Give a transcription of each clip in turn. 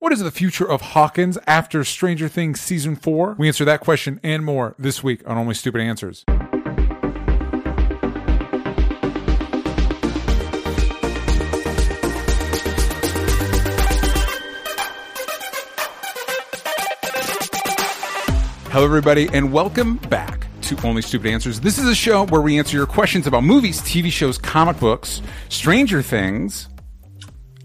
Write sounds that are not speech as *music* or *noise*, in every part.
What is the future of Hawkins after Stranger Things season four? We answer that question and more this week on Only Stupid Answers. Hello, everybody, and welcome back to Only Stupid Answers. This is a show where we answer your questions about movies, TV shows, comic books, Stranger Things,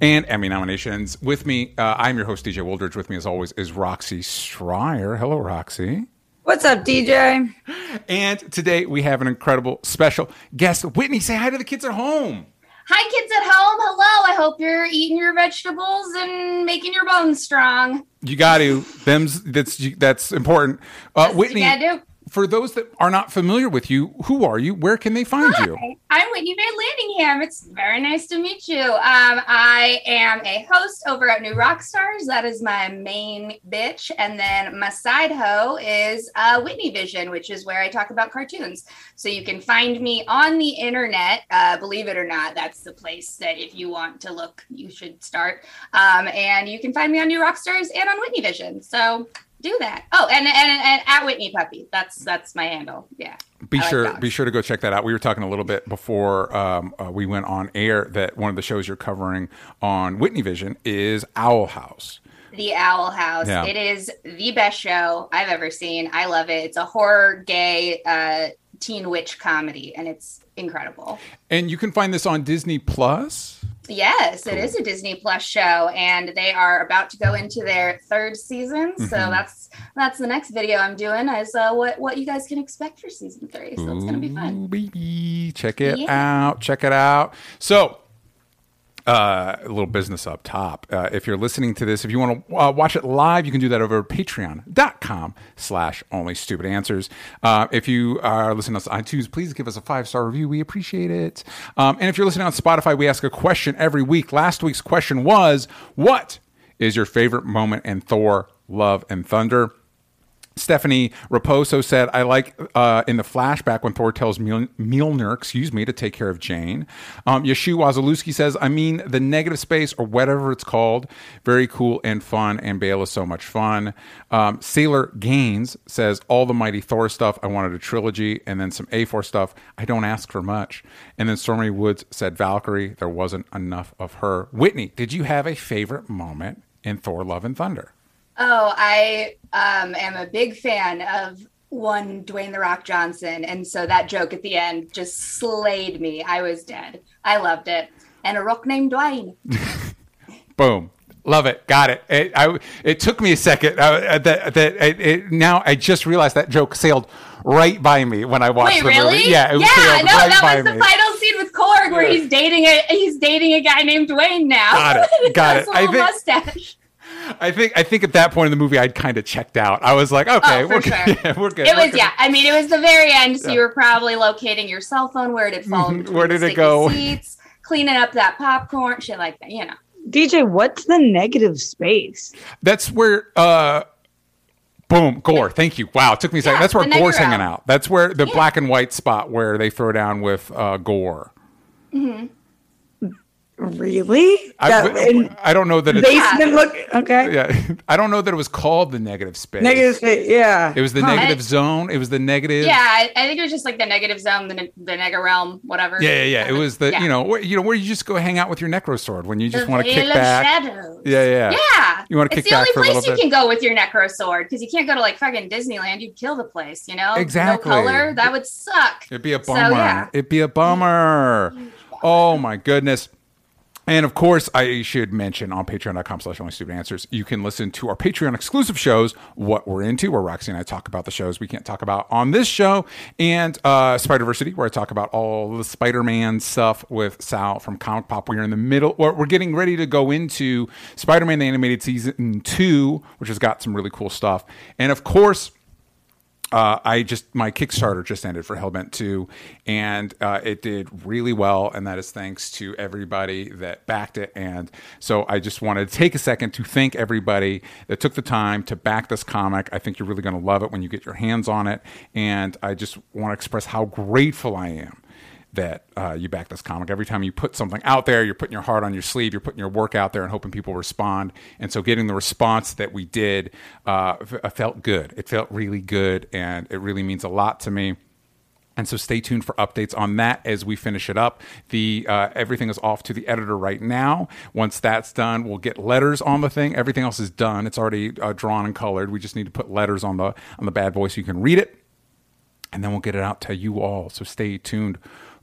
and Emmy nominations. With me, uh, I'm your host, DJ Wooldridge. With me, as always, is Roxy Striar. Hello, Roxy. What's up, DJ? *laughs* And today we have an incredible special guest. Whitney, say hi to the kids at home. Hi, kids at home. Hello. I hope you're eating your vegetables and making your bones strong. You got to. Them's that's that's important. Uh, That's what Whitney, you gotta do. For those that are not familiar with you, who are you? Where can they find you? I'm Whitney Van Landingham. It's very nice to meet you. Um, I am a host over at New Rockstars. That is my main bitch. And then my side hoe is uh, Whitney Vision, which is where I talk about cartoons. So you can find me on the internet. Uh, believe it or not, that's the place that if you want to look, you should start. Um, and you can find me on New Rockstars and on Whitney Vision. So do that. Oh, and and, and at Whitney Puppy. That's that's my handle. Yeah. Be I sure dogs. be sure to go check that out. We were talking a little bit before um, uh, we went on air that one of the shows you're covering on Whitney Vision is Owl House. The Owl House. Yeah. It is the best show I've ever seen. I love it. It's a horror, gay, uh, teen witch comedy, and it's incredible. And you can find this on Disney Plus. Yes, it is a Disney Plus show, and they are about to go into their third season. So Mhm. that's that's the next video I'm doing is uh, what what you guys can expect for season three. So it's gonna be fun. Baby. Check it Yeah. out. Check it out. So, uh, a little business up top. Uh, if you're listening to this, if you want to uh, watch it live, you can do that over patreon.com slash only stupid answers. Uh, if you are listening to us on iTunes, please give us a five star review. We appreciate it. Um, and if you're listening on Spotify, we ask a question every week. Last week's question was, what is your favorite moment in Thor, Love, and Thunder? Stephanie Raposo said, I like uh, in the flashback when Thor tells Mjol- Mjolnir, excuse me, to take care of Jane. Um, Yeshu Wazalewski says, I mean, the negative space or whatever it's called, very cool and fun, and Bale is so much fun. Um, Sailor Gaines says, all the Mighty Thor stuff, I wanted a trilogy, and then some A4 stuff, I don't ask for much. And then Stormy Woods said, Valkyrie, there wasn't enough of her. Whitney, did you have a favorite moment in Thor, Love, and Thunder? Oh, I um, am a big fan of one Dwayne the Rock Johnson, and so that joke at the end just slayed me. I was dead. I loved it. And a rock named Dwayne. *laughs* Boom. Love it. Got it. It, I, it took me a second. Uh, that, that, it, it, now I just realized that joke sailed right by me when I watched Wait, the really? movie. Yeah, it yeah. sailed No, right that by was the final scene with Korg where Yeah. he's dating a he's dating a guy named Dwayne now. Got it. *laughs* Got it. I little think- mustache. I think I think at that point in the movie I'd kind of checked out. I was like, okay, Oh, we're, sure. good. *laughs* yeah, we're good. It We're was good. yeah. I mean, it was the very end, so Yeah. you were probably locating your cell phone where it had fallen. Mhm. between Where the did it go? Seats, cleaning up that popcorn, shit like that. You know. DJ, what's the negative space? That's where uh boom, Gorr. Thank you. Wow, it took me a second. Yeah, That's where Gorr's Negro. hanging out. That's where the Yeah. black and white spot where they throw down with uh gore. Really? I, That- in I don't know that it's basement look okay. yeah. *laughs* I don't know that it was called the negative space. Negative space, yeah. It was the Huh. negative zone. It was the negative. Yeah, I, I think it was just like the negative zone, the, ne- the nega realm, whatever. Yeah, yeah, yeah. It was the Yeah. you know where, you know where you just go hang out with your Necrosword when you just want to Veil kick of back. Shadows. Yeah, yeah. Yeah. You wanna it's kick the back only for a place little you bit. can go with your Necrosword because you can't go to like fucking Disneyland. You'd kill the place, you know? Exactly. No color. That would suck. It'd be a So, bummer. yeah. It'd be a bummer. Oh my goodness. And of course, I should mention on patreon.com slash only stupid answers, you can listen to our Patreon exclusive shows, What We're Into, where Roxy and I talk about the shows we can't talk about on this show, and uh, Spiderversity, where I talk about all the Spider Man stuff with Sal from Comic Pop. We're in the middle, we're getting ready to go into Spider Man the Animated Season 2, which has got some really cool stuff. And of course, uh, I just my Kickstarter just ended for Hellbent 2, and uh, it did really well, and that is thanks to everybody that backed it. And so I just wanted to take a second to thank everybody that took the time to back this comic. I think you're really going to love it when you get your hands on it, and I just want to express how grateful I am that uh, you back this comic. Every time you put something out there, you're putting your heart on your sleeve, you're putting your work out there and hoping people respond. And so getting the response that we did uh, f- felt good. It felt really good, and it really means a lot to me. And so stay tuned for updates on that as we finish it up. The uh, everything is off to the editor right now. Once that's done, we'll get letters on the thing. Everything else is done. It's already uh, drawn and colored. We just need to put letters on the on the bad boy so you can read it, and then we'll get it out to you all. So stay tuned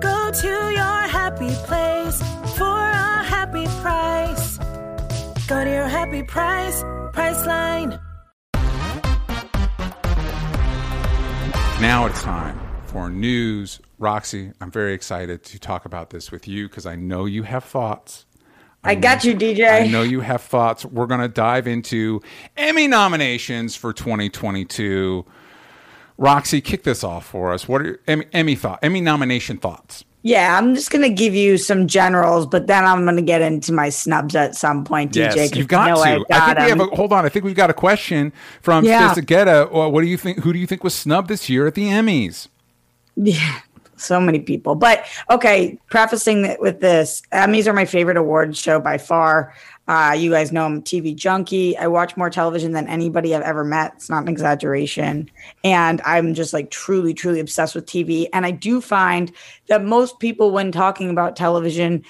Go to your happy place for a happy price. Go to your happy price, Priceline. Now it's time for news. Roxy, I'm very excited to talk about this with you because I know you have thoughts. I got you, DJ. I know you have thoughts. We're going to dive into Emmy nominations for 2022. Roxy, kick this off for us. What are your Emmy, Emmy thought? Emmy nomination thoughts? Yeah, I'm just gonna give you some generals, but then I'm gonna get into my snubs at some point, DJ. Yes, you've you got to. I I, got think we have a, hold on. I think we've got a question from Yeah. Well, uh, what do you think? Who do you think was snubbed this year at the Emmys? Yeah, so many people. But okay, prefacing with this, Emmys are my favorite awards show by far. Uh, you guys know I'm a TV junkie. I watch more television than anybody I've ever met. It's not an exaggeration. And I'm just like truly, truly obsessed with TV. And I do find that most people, when talking about television,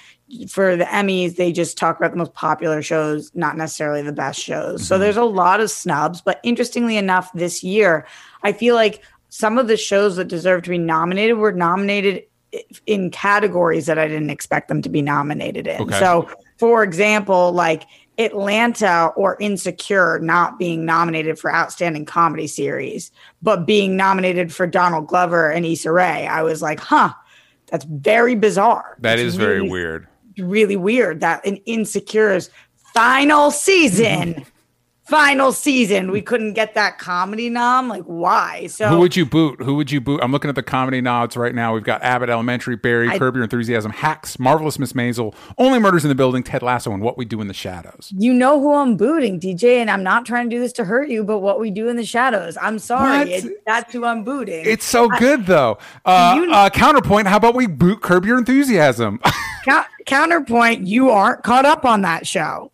for the Emmys, they just talk about the most popular shows, not necessarily the best shows. So there's a lot of snubs. But interestingly enough, this year, I feel like some of the shows that deserve to be nominated were nominated in categories that I didn't expect them to be nominated in. Okay. So, for example, like Atlanta or Insecure not being nominated for Outstanding Comedy Series, but being nominated for Donald Glover and Issa Rae. I was like, huh, that's very bizarre. That It's is very weird. really weird that in Insecure's final season, *laughs* final season, we couldn't get that comedy nom. Like, why? So Who would you boot? Who would you boot? I'm looking at the comedy nods right now. We've got Abbott Elementary, Barry, I- Curb Your Enthusiasm, Hacks, Marvelous Miss Maisel, Only Murders in the Building, Ted Lasso, and What We Do in the Shadows. you know who I'm booting, DJ, and I'm not trying to do this to hurt you, but what we do in the shadows. I'm sorry, it, that's who I'm booting. It's so good though. Uh, You- uh, counterpoint. How about we boot Curb Your Enthusiasm? *laughs* Count- counterpoint. You aren't caught up on that show,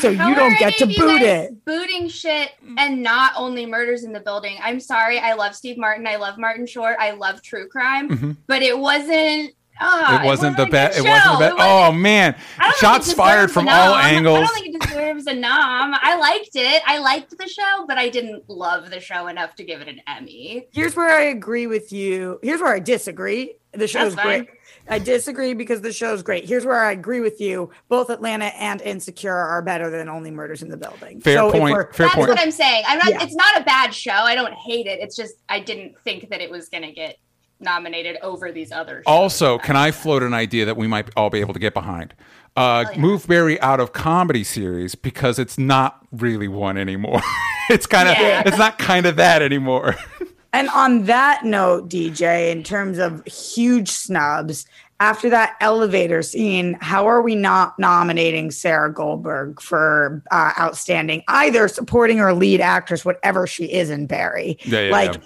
so you don't get to any of you boot it. Booting shit and not only murders in the building. I'm sorry. I love Steve Martin. I love Martin Short. I love true crime, but it wasn't. Uh, it wasn't the a best. good It wasn't the best. It wasn't- Oh man! I don't think Shots fired from all angles. I don't think it deserves a nom. I liked it. I liked the show, but I didn't love the show enough to give it an Emmy. Here's where I agree with you. Here's where I disagree. The show's That's fine. great. I disagree because the show's great. Here's where I agree with you. Both Atlanta and Insecure are better than Only Murders in the Building. Fair So if point. Fair That's point. what I'm saying. I'm not. Yeah. It's not a bad show. I don't hate it. It's just I didn't think that it was gonna get nominated over these other. Shows. Also, can I float an idea that we might all be able to get behind? Uh, Oh, yeah. Move Barry out of comedy series because it's not really one anymore. *laughs* it's kind of Yeah. it's not kind of that anymore. *laughs* And on that note, DJ, in terms of huge snubs, after that elevator scene, how are we not nominating Sarah Goldberg for uh, outstanding either supporting or lead actress, whatever she is in Barry? Yeah, yeah, like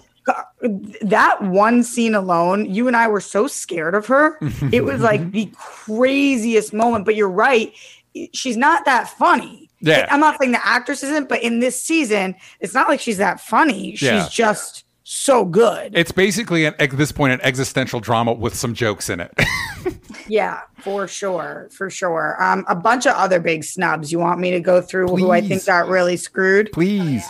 that one scene alone, you and I were so scared of her. *laughs* it was like the craziest moment. But you're right, she's not that funny. Yeah. I'm not saying the actress isn't, but in this season, it's not like she's that funny. She's Yeah. just so good. it's basically an, at this point an existential drama with some jokes in it. *laughs* yeah, for sure, for sure. Um, a bunch of other big snubs. You want me to go through who I think got really screwed? Please.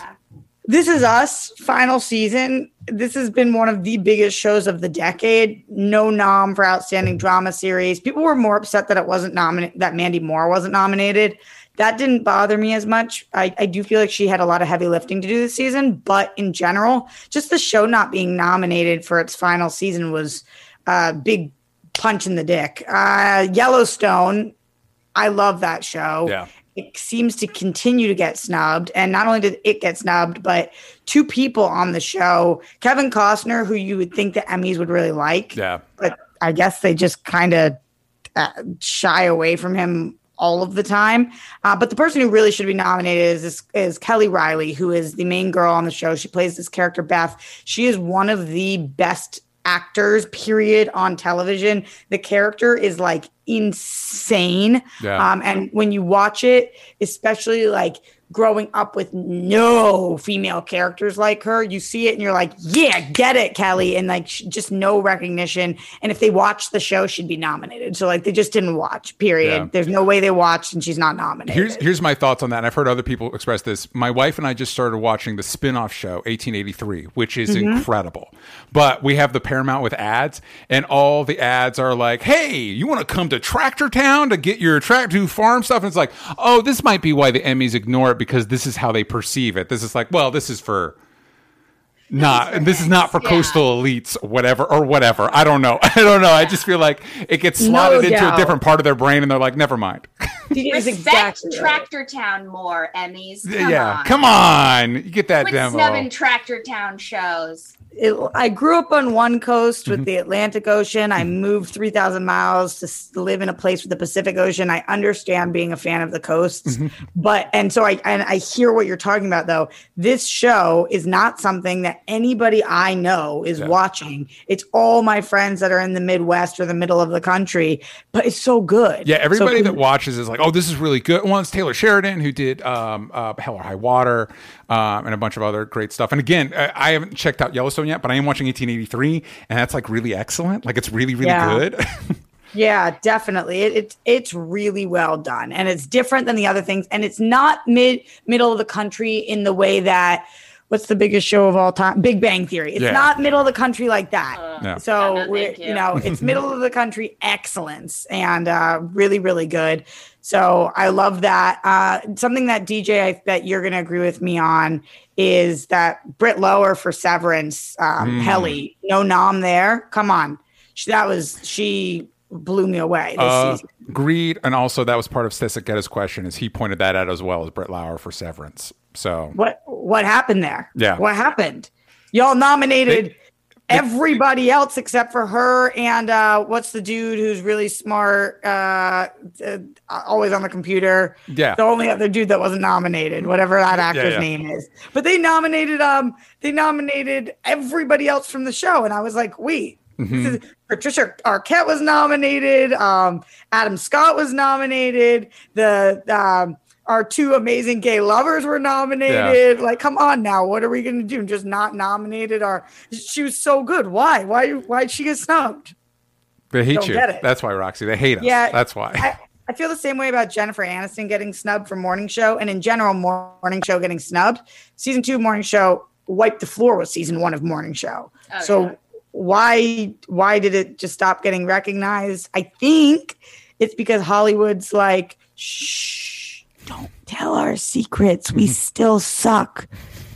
This is us, final season. This has been one of the biggest shows of the decade. No nom for outstanding drama series. People were more upset that it wasn't nominated, that Mandy Moore wasn't nominated. That didn't bother me as much. I, I do feel like she had a lot of heavy lifting to do this season, but in general, just the show not being nominated for its final season was a big punch in the dick. Uh, Yellowstone, I love that show. Yeah. It seems to continue to get snubbed. And not only did it get snubbed, but two people on the show, Kevin Costner, who you would think the Emmys would really like. Yeah. But I guess they just kind of uh, shy away from him all of the time. Uh, but the person who really should be nominated is this, is Kelly Reilly, who is the main girl on the show. She plays this character Beth. She is one of the best actors period on television the character is like insane Yeah. um and when you watch it especially like growing up with no female characters like her you see it and you're like yeah get it kelly and like just no recognition and if they watched the show she'd be nominated so like they just didn't watch period Yeah. there's no way they watched and she's not nominated Here's here's my thoughts on that. And I've heard other people express this. My wife and I just started watching the spin-off show 1883, which is Mm-hmm. incredible. But we have the Paramount with ads, and all the ads are like, "Hey, you want to come to Tractor Town to get your tractor to farm stuff?" And it's like, "Oh, this might be why the Emmys ignore it because this is how they perceive it. This is like, well, this is for." Not for this is not for yeah. coastal elites, whatever or whatever. I don't know. *laughs* I don't know. I just feel like it gets slotted into a different part of their brain, and they're like, "Never mind." *laughs* DJ is Respect exactly right. Tractor Town more, Emmys. Come yeah, on. come on, you get that Quit demo. snubbing Tractor Town shows. it, I grew up on one coast Mm-hmm. with the Atlantic Ocean. I moved 3,000 miles to live in a place with the Pacific Ocean. I understand being a fan of the coasts, Mm-hmm. but, and so I, and I hear what you're talking about though. This show is not something that anybody I know is Yeah. watching. It's all my friends that are in the Midwest or the middle of the country, but it's so good. yeah, everybody So- that watches is like, "Oh, this is really good." Well, it's Taylor Sheridan who did um, uh, Hell or High Water um, and a bunch of other great stuff. And again, I, I haven't checked out Yellowstone yet, but I am watching 1883, and that's like really excellent. Like it's really, really Yeah. good. *laughs* Yeah, definitely. It, it it's really well done, and it's different than the other things, and it's not mid middle of the country in the way that what's the biggest show of all time? Big Bang Theory. It's Yeah. not middle of the country like that. No. So No, no, we're, you. you. know, it's middle of the country excellence, and uh, really, really good. So I love that. Uh, something that DJ, I bet you're going to agree with me on is that Britt Lower for Severance, um, Mm. Helly, no nom there. Come on, she, that was she blew me away this Uh, season. Agreed, and also that was part of Stisek Getta's question. Is he pointed that out as well as Britt Lower for Severance? So What what happened there? Yeah. what happened? Y'all nominated. Everybody else except for her and uh, what's the dude who's really smart, uh, uh, always on the computer. Yeah. the only other dude that wasn't nominated, whatever that actor's yeah. name is. But they nominated um they nominated everybody else from the show, and I was like, wait. Mm-hmm. is- Patricia Arquette was nominated. Um, Adam Scott was nominated. The um, our two amazing gay lovers were nominated. Like, come on now, what are we gonna do? Just not nominated? Our she was so good. Why? Why? Why'd she get snubbed? they hate Don't you. get it. That's why, Roxy. They hate us. Yeah, that's why. I, I feel the same way about Jennifer Aniston getting snubbed for Morning Show, and in general, Morning Show getting snubbed. Season two of Morning Show wiped the floor with season one of Morning Show. Oh, so yeah. why why did it just stop getting recognized? I think it's because Hollywood's like, shh, don't tell our secrets. We still suck.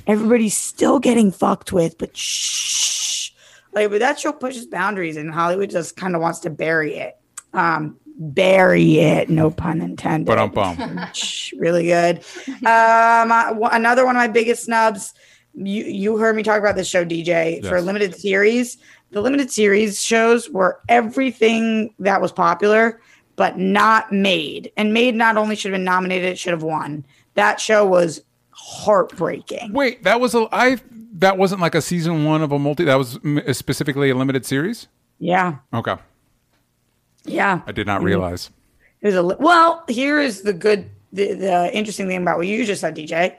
Everybody's still getting fucked with, but shh. Like, but that show pushes boundaries, and Hollywood just kind of wants to bury it. Um, bury it, no pun intended. but um, bum. Shh, really good. Um, uh, another one of my biggest snubs. You you heard me talk about this show, DJ, for a limited series. The limited series shows were everything that was popular, but not Maid. And Maid not only should have been nominated, it should have won. That show was heartbreaking. Wait, that was a I. That wasn't like a season one of a multi. That was specifically a limited series. Yeah, Okay, yeah. I did not realize. It was a li- well. Here is the good, the, the interesting thing about what you just said, DJ.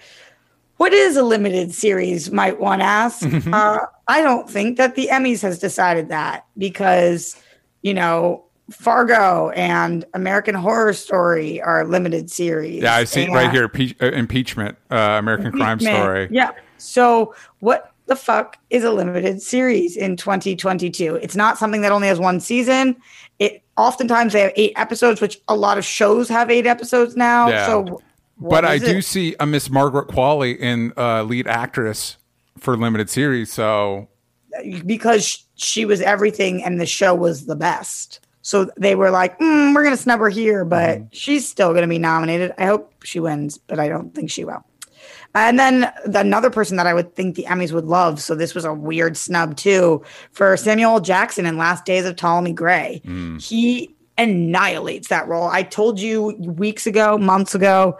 What is a limited series? Might one ask. uh, I don't think that the Emmys has decided that because you know Fargo and American Horror Story are limited series. Yeah, I see it And- right here. Pe- uh, impeachment, uh, American Crime Story. Yeah. So what the fuck is a limited series in 2022? It's not something that only has one season. It oftentimes they have eight episodes, which a lot of shows have eight episodes now. Yeah. So But I is do it? see a Miss Margaret Qualley in uh, lead actress for limited series. So because she was everything and the show was the best. So they were like, mm, we're going to snub her here, but she's still going to be nominated. I hope she wins, but I don't think she will. And then the, another person that I would think the Emmys would love. So this was a weird snub too for Samuel Jackson in Last Days of Ptolemy Grey. He annihilates that role. I told you weeks ago, months ago.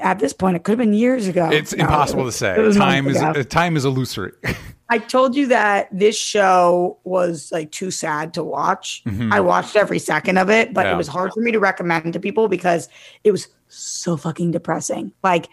At this point, it could have been years ago. It's No, impossible it to say. Time is time is illusory. *laughs* I told you that this show was like too sad to watch. I watched every second of it, but Yeah. it was hard for me to recommend to people because it was so fucking depressing. Like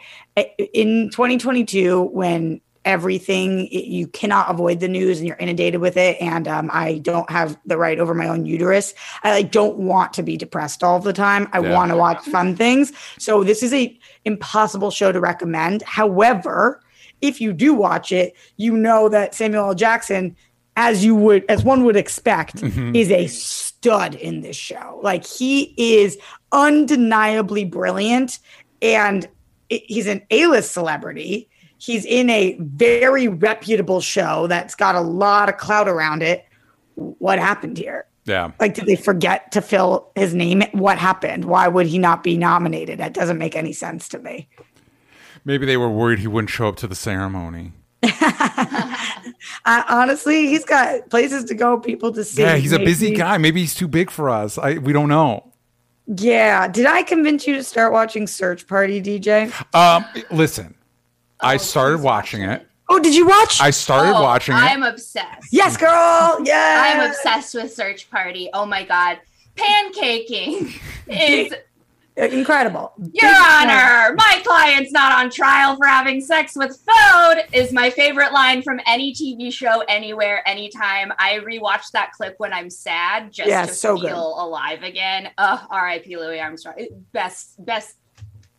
in 2022, when everything you cannot avoid the news and you're inundated with it, and um, I don't have the right over my own uterus. I like don't want to be depressed all the time. I Yeah. want to watch fun things. So this is a impossible show to recommend. However, if you do watch it, you know that Samuel L. Jackson, as you would, as one would expect, mm-hmm. is a stud in this show. Like he is undeniably brilliant, and he's an A-list celebrity. He's in a very reputable show that's got a lot of clout around it. What happened here? yeah. Like, did they forget to fill his name? What happened? Why would he not be nominated? That doesn't make any sense to me. Maybe they were worried he wouldn't show up to the ceremony. *laughs* I, honestly, he's got places to go, people to see. Yeah, he's a busy guy. Maybe he's too big for us. I, we don't know. Yeah. Did I convince you to start watching Search Party, DJ? Um, listen, I started watching it. Oh, did you watch? I started Oh, watching it. I'm obsessed. yes, girl. Yeah. I'm obsessed with Search Party. Oh my god. Pancaking *laughs* is Incredible. Your Honor, my client's not on trial for having sex with food is my favorite line from any TV show, anywhere, anytime. I rewatch that clip when I'm sad just Yeah, to so feel good. alive again. Ugh, R.I.P. Louis Armstrong. Best, best.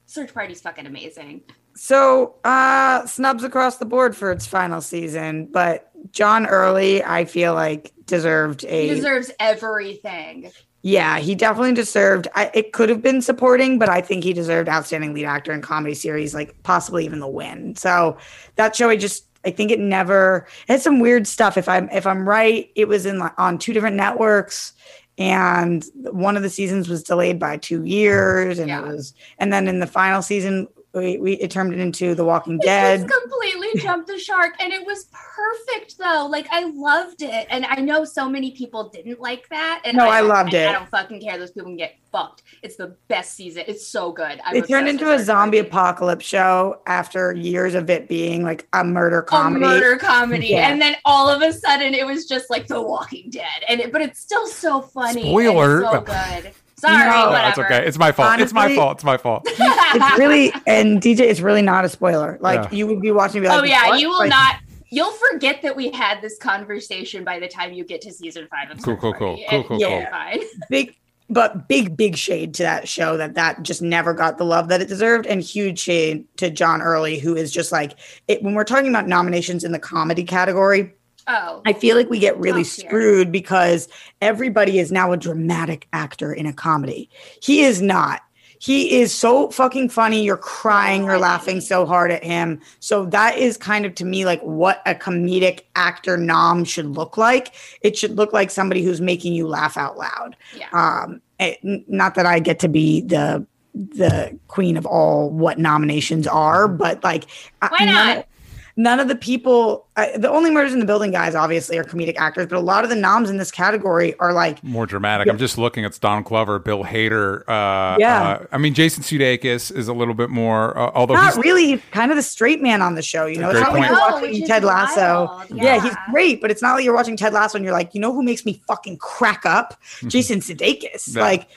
Search Party's fucking amazing. So, uh, snubs across the board for its final season, but John Early, I feel like deserved a. He deserves everything. Yeah, he definitely deserved. I, it could have been supporting, but I think he deserved outstanding lead actor in comedy series, like possibly even the win. So that show, I just I think it never it had some weird stuff. If I'm if I'm right, it was in like, on two different networks, and one of the seasons was delayed by two years, and Yeah. it was and then in the final season, we, we it turned it into The Walking It Dead. just completely *laughs* jumped the shark, and it was perfect though. Like I loved it, and I know so many people didn't like that. And No, I loved and it. I don't fucking care. Those people can get fucked. It's the best season. It's so good. I'm It turned into a zombie Party. apocalypse show after years of it being like a murder comedy. A murder comedy, Yeah. and then all of a sudden it was just like The Walking Dead, and it, but it's still so funny. Spoiler. it's so good. Sorry, No. No, whatever. it's okay. It's my fault. it's my fault. It's my fault. *laughs* it's really and DJ, it's really not a spoiler. Like Yeah. you would be watching, and be like, oh yeah, "What?" you will Like, not. You'll forget that we had this conversation by the time you get to season five of Cool, Search cool, cool. Party, Cool, cool, you'll cool. Fine. *laughs* big, but big, big shade to that show that that just never got the love that it deserved, and huge shade to John Early, who is just like it. When we're talking about nominations in the comedy category, Oh, I feel like we get really screwed because everybody is now a dramatic actor in a comedy. He is not. He is so fucking funny. You're crying, you're laughing so hard at him. So that is kind of to me like what a comedic actor nom should look like. It should look like somebody who's making you laugh out loud. yeah. Um, it- not that I get to be the the queen of all what nominations are, but like I- Why not? Of- none of the people uh, the only murders in the building guys obviously are comedic actors but a lot of the noms in this category are like More dramatic. I'm just looking. at Don Glover, Bill Hader. Uh, Yeah. uh, I mean, Jason Sudeikis is a little bit more, uh, although not he's really kind of the straight man on the show you know it's Great not like you're watching which is ted lasso wild. yeah. he's great but it's not like you're watching ted lasso and you're like you know who makes me fucking crack up *laughs* jason sudeikis Yeah. like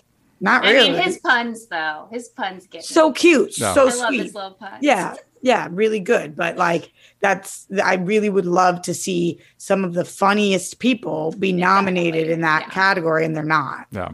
not I really mean, his puns though. His puns get so cute Yeah. so I love sweet his little puns. Yeah, yeah, really good. But like, that's I really would love to see some of the funniest people be nominated in that Yeah. category, and they're not. yeah.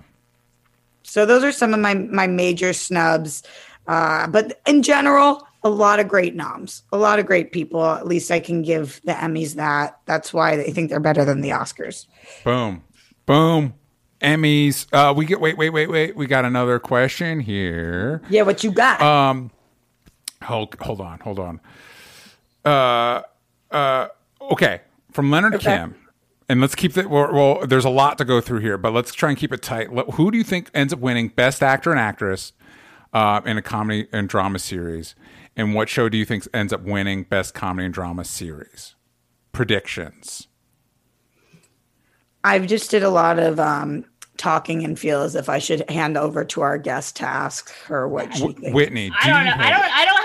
So those are some of my my major snubs. Uh, but in general, a lot of great noms, a lot of great people. At least I can give the Emmys that. That's why they think they're better than the Oscars. Boom, boom. Emmys. Uh, we get. Wait, wait, wait, wait. We got another question here. Yeah, what you got? Um, hold, hold on, hold on. Uh, uh, okay. From Leonard Okay. Kim. and let's keep it. Well, well, there's a lot to go through here, but let's try and keep it tight. Let- Who do you think ends up winning Best Actor and Actress uh, in a comedy and drama series? And what show do you think ends up winning Best Comedy and Drama Series? Predictions. I've just did a lot of um, talking and feel as if I should hand over to our guest to ask her what she W- thinks. Whitney. I do don't you know. I don't. I don't have all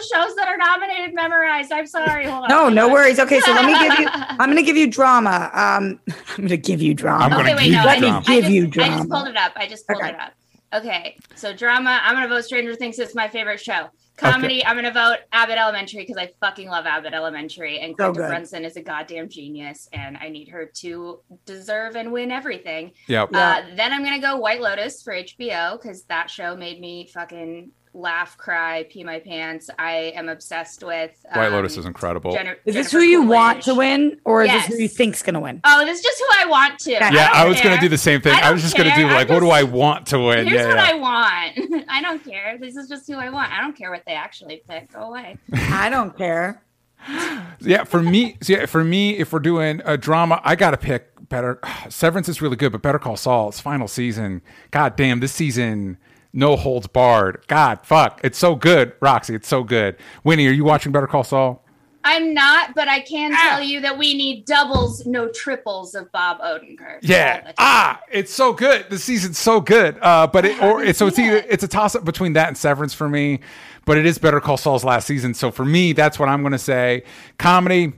the shows that are nominated memorized. I'm sorry. Hold on. No, no worries. Okay, so let me give you. *laughs* I'm going to give you drama. Um, *laughs* I'm going to give you drama. I'm gonna Okay, wait, give no. you Let me drama. I give just, you I just pulled it up. I just pulled Okay. it up. Okay, so drama. I'm gonna vote Stranger Things. It's my favorite show. Comedy. I'm gonna vote Abbott Elementary because I fucking love Abbott Elementary, and So Quinta good. Brunson is a goddamn genius, and I need her to deserve and win everything. Yep. Uh, then I'm gonna go White Lotus for HBO because that show made me fucking laugh, cry, pee my pants. I am obsessed with White um, Lotus is incredible. Jenni- Is this Jennifer who you want to win, or is this who you think's going to win? Oh, this is just who I want to. Yeah, yeah, don't I was going to do the same thing. I I, was just going to do like, I'm what do I want to win? Here's yeah, what yeah. I want. *laughs* I don't care. This is just who I want. I don't care what they actually pick. Go away. *laughs* I don't care. *laughs* Yeah, for me, so yeah, for me, if we're doing a drama, I gotta pick better. *sighs* Severance is really good, but Better Call Saul, it's final season. God damn, this season, no holds barred. God, fuck, it's so good, Roxy. It's so good. Winnie, are you watching Better Call Saul? I'm not, but I can Ah. tell you that we need doubles, no triples of Bob Odenkirk. Yeah. Ah, it's so good. The season's so good. Uh, but it or *laughs* haven't so it's either it. it's a toss up between that and Severance for me. But it is Better Call Saul's last season, so for me, that's what I'm going to say. Comedy.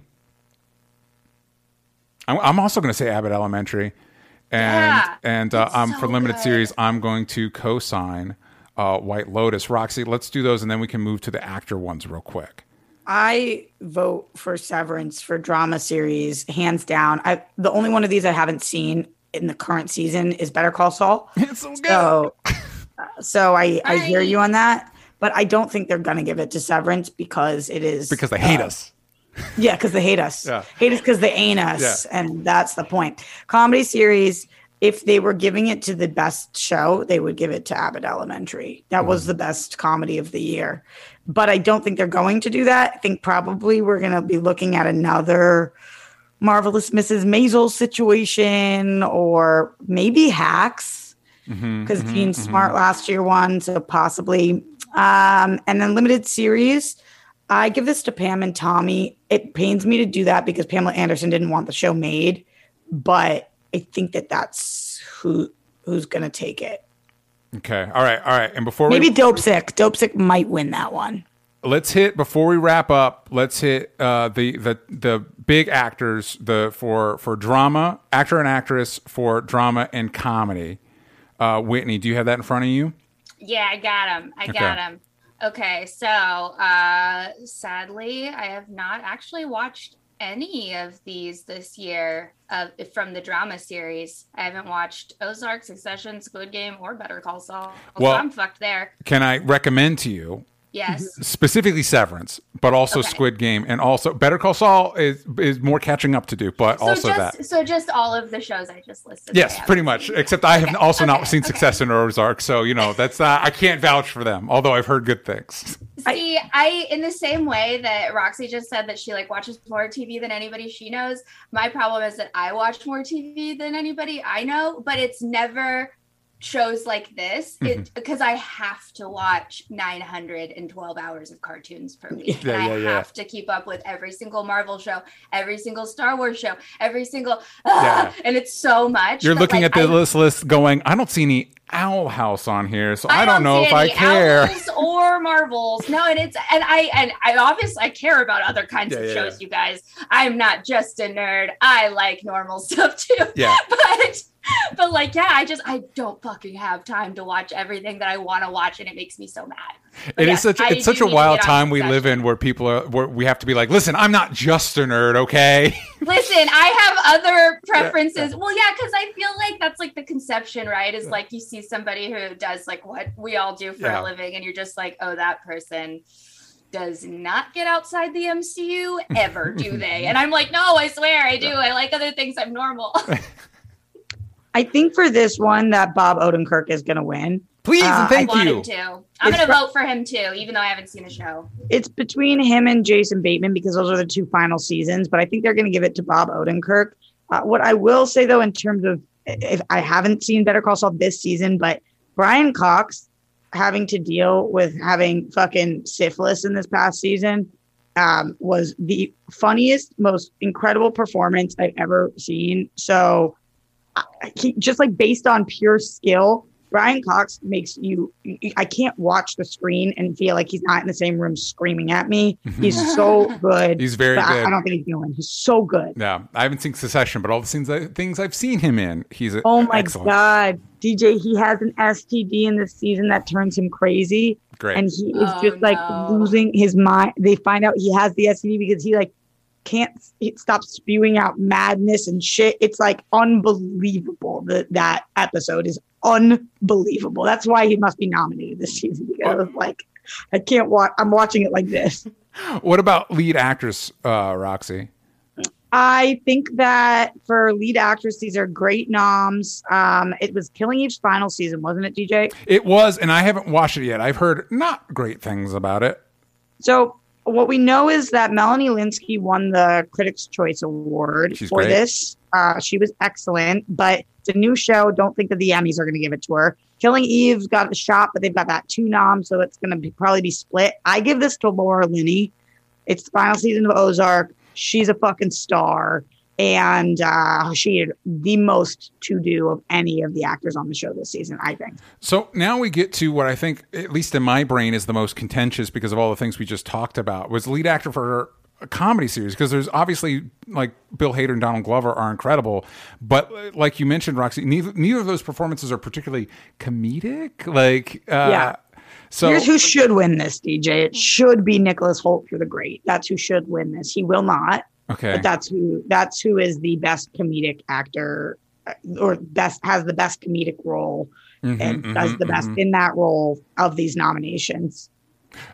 I'm, I'm also going to say Abbott Elementary, and Yeah, and uh, it's um, so for limited good. series, I'm going to co-sign uh, White Lotus. Roxy, let's do those, and then we can move to the actor ones real quick. I vote for Severance for drama series, hands down. I the only one of these I haven't seen in the current season is Better Call Saul. *laughs* It's so good. So, *laughs* so I I hear you on that, but I don't think they're gonna give it to Severance because it is because they hate uh, us. Yeah, because they hate us. Yeah. Hate us because they ain't us. Yeah. And that's the point. Comedy series, if they were giving it to the best show, they would give it to Abbott Elementary. That Mm-hmm. was the best comedy of the year. But I don't think they're going to do that. I think probably we're going to be looking at another Marvelous Mrs. Maisel situation or maybe Hacks Mm-hmm, because Jean Smart last year won. So possibly. Um, and then limited series. I give this to Pam and Tommy. It pains me to do that because Pamela Anderson didn't want the show made, but I think that that's who who's going to take it. Okay. All right. All right. And before Maybe we Dope Sick. Dopesick might win that one. let's hit before we wrap up. Let's hit uh, the the the big actors the for for drama actor and actress for drama and comedy. Uh, Whitney, do you have that in front of you? Yeah, I got him. I Okay. got him. Okay, so uh sadly, I have not actually watched any of these this year uh, from the drama series. I haven't watched Ozark, Succession, Squid Game, or Better Call Saul. Well- so I'm fucked there. Can I recommend to you Yes. *laughs* specifically Severance, but also Okay. Squid Game, and also Better Call Saul is is more catching up to do, but So also just that. so just all of the shows I just listed. Yes, pretty much. seen. Except I have Okay, also not seen okay. Succession or Ozark, so you know that's uh, I can't vouch for them. Although I've heard good things. *laughs* See, I in the same way that Roxy just said that she like watches more TV than anybody she knows. My problem is that I watch more TV than anybody I know, but it's never shows like this Mm-hmm. it because I have to watch 912 hours of cartoons per week. *laughs* Yeah, and yeah, I yeah. have to keep up with every single Marvel show, every single Star Wars show, every single Yeah. *laughs* and it's so much. You're looking like, at the I- list list going, I don't see any Owl House on here, so I, don't, know see if I care. Owls or *laughs* Marvels. No, and it's and I and I obviously I care about other kinds Yeah, of yeah, shows, you guys. I'm not just a nerd. I like normal stuff too. Yeah. But *laughs* but like yeah, I just I don't fucking have time to watch everything that I want to watch, and it makes me so mad. But It is such I it's such a wild time we live in where people are where we have to be like, listen, I'm not just a nerd, okay? *laughs* Listen, I have other preferences. Well, yeah, because I feel like that's like the conception, right? Is like you see somebody who does like what we all do for Yeah. a living, and you're just like, oh, that person does not get outside the MCU ever, do they? *laughs* And I'm like, no, I swear I do. I like other things. I'm normal. I think for this one that Bob Odenkirk is going to win. Please Uh, and I thank you. to. I'm gonna fr- vote for him too, even though I haven't seen the show. It's between him and Jason Bateman because those are the two final seasons, but I think they're going to give it to Bob Odenkirk. Uh, what I will say though, in terms of if I haven't seen Better Call Saul this season, but Brian Cox having to deal with having fucking syphilis in this past season um, was the funniest, most incredible performance I've ever seen. So, I, he, just like based on pure skill, Brian Cox makes you. I can't watch the screen and feel like he's not in the same room screaming at me. Mm-hmm. He's so *laughs* good. He's very but I- I, don't think he's doing. He's so good. Yeah, I haven't seen Succession, but all the things I, uh, things I've seen him in, he's a, Oh my excellent. god, DJ, he has an STD in this season that turns him crazy. Great. And he is Oh, just like no. losing his mind. They find out he has the STD because he like can't stop spewing out madness and shit. It's like unbelievable that that episode is unbelievable. That's why he must be nominated this season because like I can't watch. I'm watching it like this. *laughs* What about lead actress uh, Roxy? I think that for lead actress, these are great noms. Um, it was Killing Eve's final season, wasn't it, DJ? It was, and I haven't watched it yet. I've heard not great things about it. So what we know is that Melanie Lynskey won the Critics' Choice Award She's for great. this. Uh, she was excellent, but it's a new show. Don't think that the Emmys are going to give it to her. Killing Eve's got a shot, but they've got that two nom, so it's going to be probably be split. I give this to Laura Linney. It's the final season of Ozark. She's a fucking star, and uh, she had the most to do of any of the actors on the show this season. I think. So now we get to what I think, at least in my brain, is the most contentious because of all the things we just talked about. Was lead actor for a comedy series because there's obviously like Bill Hader and Donald Glover are incredible, but uh, like you mentioned, Roxy, neither neither of those performances are particularly comedic. Like, uh, Yeah. So Here's who should win this, DJ. It should be Nicholas Hoult for the Great. That's who should win this. He will not, okay, but that's who. That's who is the best comedic actor, uh, or best has the best comedic role Mhm, and mhm, does the best mhm. in that role of these nominations.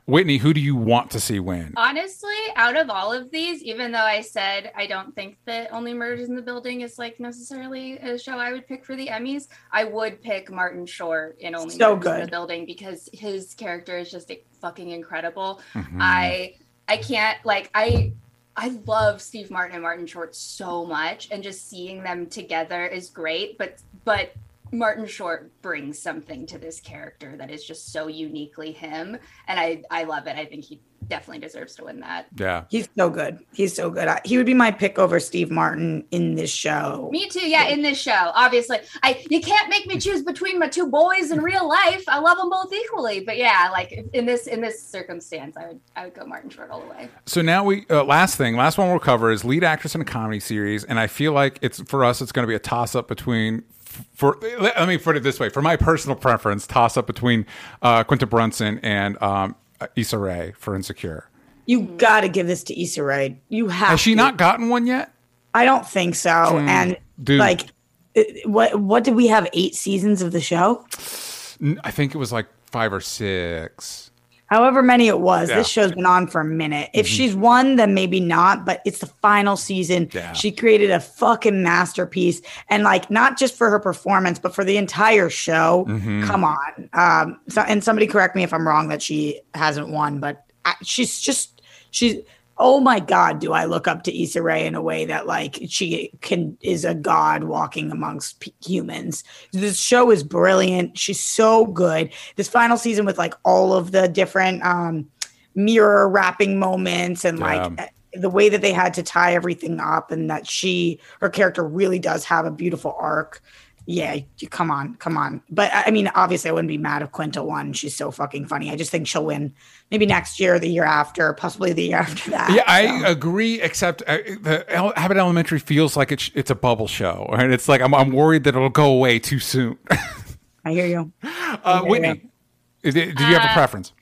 Whitney, who do you want to see win? Honestly, out of all of these, even though I said I don't think that Only Murders in the Building is like necessarily a show I would pick for the Emmys, I would pick Martin Short in Only So Murders in the Building because his character is just fucking incredible. Mhm. I I can't like I I love Steve Martin and Martin Short so much and just seeing them together is great but but Martin Short brings something to this character that is just so uniquely him and I I love it. I think he definitely deserves to win that. yeah. He's so good. He's so good. I, he would be my pick over Steve Martin in this show. Me too. Yeah, in this show, obviously, I you can't make me choose between my two boys in real life. I love them both equally, but yeah, like in this in this circumstance, I would I would go Martin Short all the way. So now we uh, last thing, last one we'll cover is lead actress in a comedy series, and I feel like it's for us. It's going to be a toss up between. For let me put it this way, for my personal preference, toss up between uh, Quinta Brunson and um, Issa Rae for Insecure. You got to give this to Issa Rae. You have. Has she to. not gotten one yet? I don't think so. and dude. like, what what did we have? Eight seasons of the show. I think it was like five or six. However many it was, Yeah. Mm-hmm. this show's been on for a minute. If she's won, then maybe not, but it's the final season. Yeah. She created a fucking masterpiece. And like not just for her performance, but for the entire show. Mm-hmm. Come on. Um so, and somebody correct me if I'm wrong that she hasn't won, but I, she's just she's oh my god, do I look up to Issa Rae in a way that like she can is a god walking amongst p- humans. This show is brilliant. She's so good. This final season with like all of the different um mirror wrapping moments and like Yeah. the way that they had to tie everything up and that she her character really does have a beautiful arc. Yeah, you come on, come on. But I I mean, obviously, I wouldn't be mad if Quinta won. She's so fucking funny. I just think she'll win maybe next year, the year after, possibly the year *laughs* after that. Yeah, I So. agree. Except uh, the El- Abbott Elementary feels like it's it's a bubble show, and it's like I'm I'm worried that it'll go away too soon. *laughs* I hear you. uh, Whitney, is it- do you have a Uh, preference?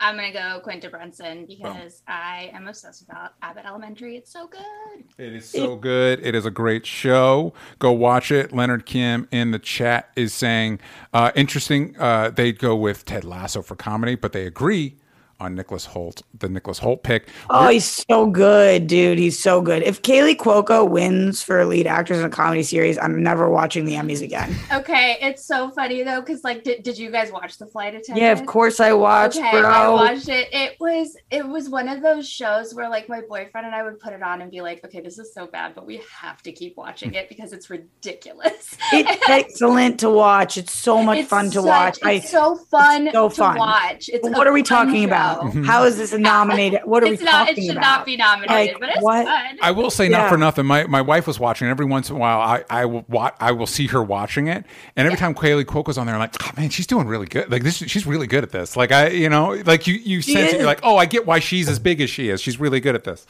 I'm gonna go Quinta Brunson because I am obsessed with Ab- Abbott Elementary. It's so good. It is so good. It is a great show. Go watch it. Leonard Kim in the chat is saying, uh, interesting. Uh, they'd go with Ted Lasso for comedy, but they agree on Nicholas Hoult, the Nicholas Hoult pick. Oh, he's so good, dude. He's so good. If Kaley Cuoco wins for lead actress in a comedy series, I'm never watching the Emmys again. *laughs* Okay, it's so funny though, because like, did, did you guys watch the flight attendant? Yeah, of course I watched, Okay, bro. I watched it. It was it was one of those shows where like my boyfriend and I would put it on and be like, okay, this is so bad, but we have to keep watching it because it's ridiculous. *laughs* It's *laughs* excellent to watch. It's so much It's fun to such- watch. It's so fun so to fun. watch. It's what are we talking show. about? Mm-hmm. How is this nominated? What are It's we not. It should about? not be nominated, Like, but it's what? fun. I will say not for nothing. My my wife was watching it every once in a while. I I will wa- I will see her watching it, and every time Kaley Cuoco's on there, I'm like, oh, man, she's doing really good. Like this, she's really good at this. Like I, you know, like you you She sense it. is. You're like, oh, I get why she's as big as she is. She's really good at this.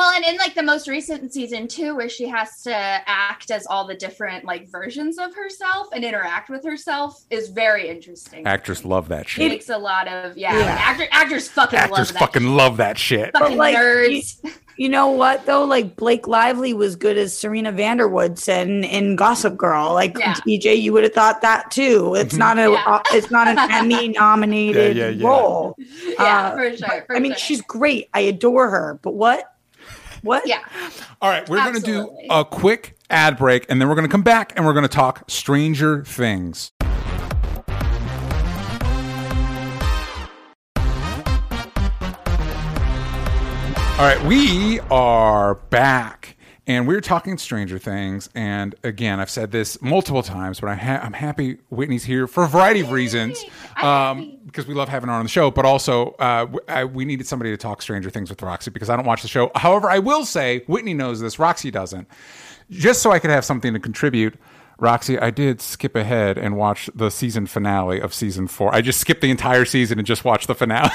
Well, and in like the most recent season too, where she has to act as all the different like versions of herself and interact with herself, is very interesting. Actors love that shit. It makes a lot of yeah. Yeah. actor, actors fucking Actors love that. fucking love that shit. fucking like, nerds. You know what though? Like Blake Lively was good as Serena van der Woodsen in, in Gossip Girl. Like Yeah. DJ, you would have thought that too. It's not a Yeah. uh, it's not an *laughs* Emmy nominated Yeah, yeah, yeah. role. yeah, Uh, for sure. For I mean, sure. she's great. I adore her. But what? What? yeah. All right, we're going to do Absolutely. a quick ad break, and then we're going to come back and we're going to talk Stranger Things. All right, we are back. And we're talking Stranger Things. And again, I've said this multiple times, but I ha- I'm happy Whitney's here for a variety of reasons. Um, because we love having her on the show, but also uh, w- I, we needed somebody to talk Stranger Things with Roxy because I don't watch the show. However, I will say Whitney knows this, Roxy doesn't. Just so I could have something to contribute, Roxy, I did skip ahead and watch the season finale of season four. I just skipped the entire season and just watched the finale.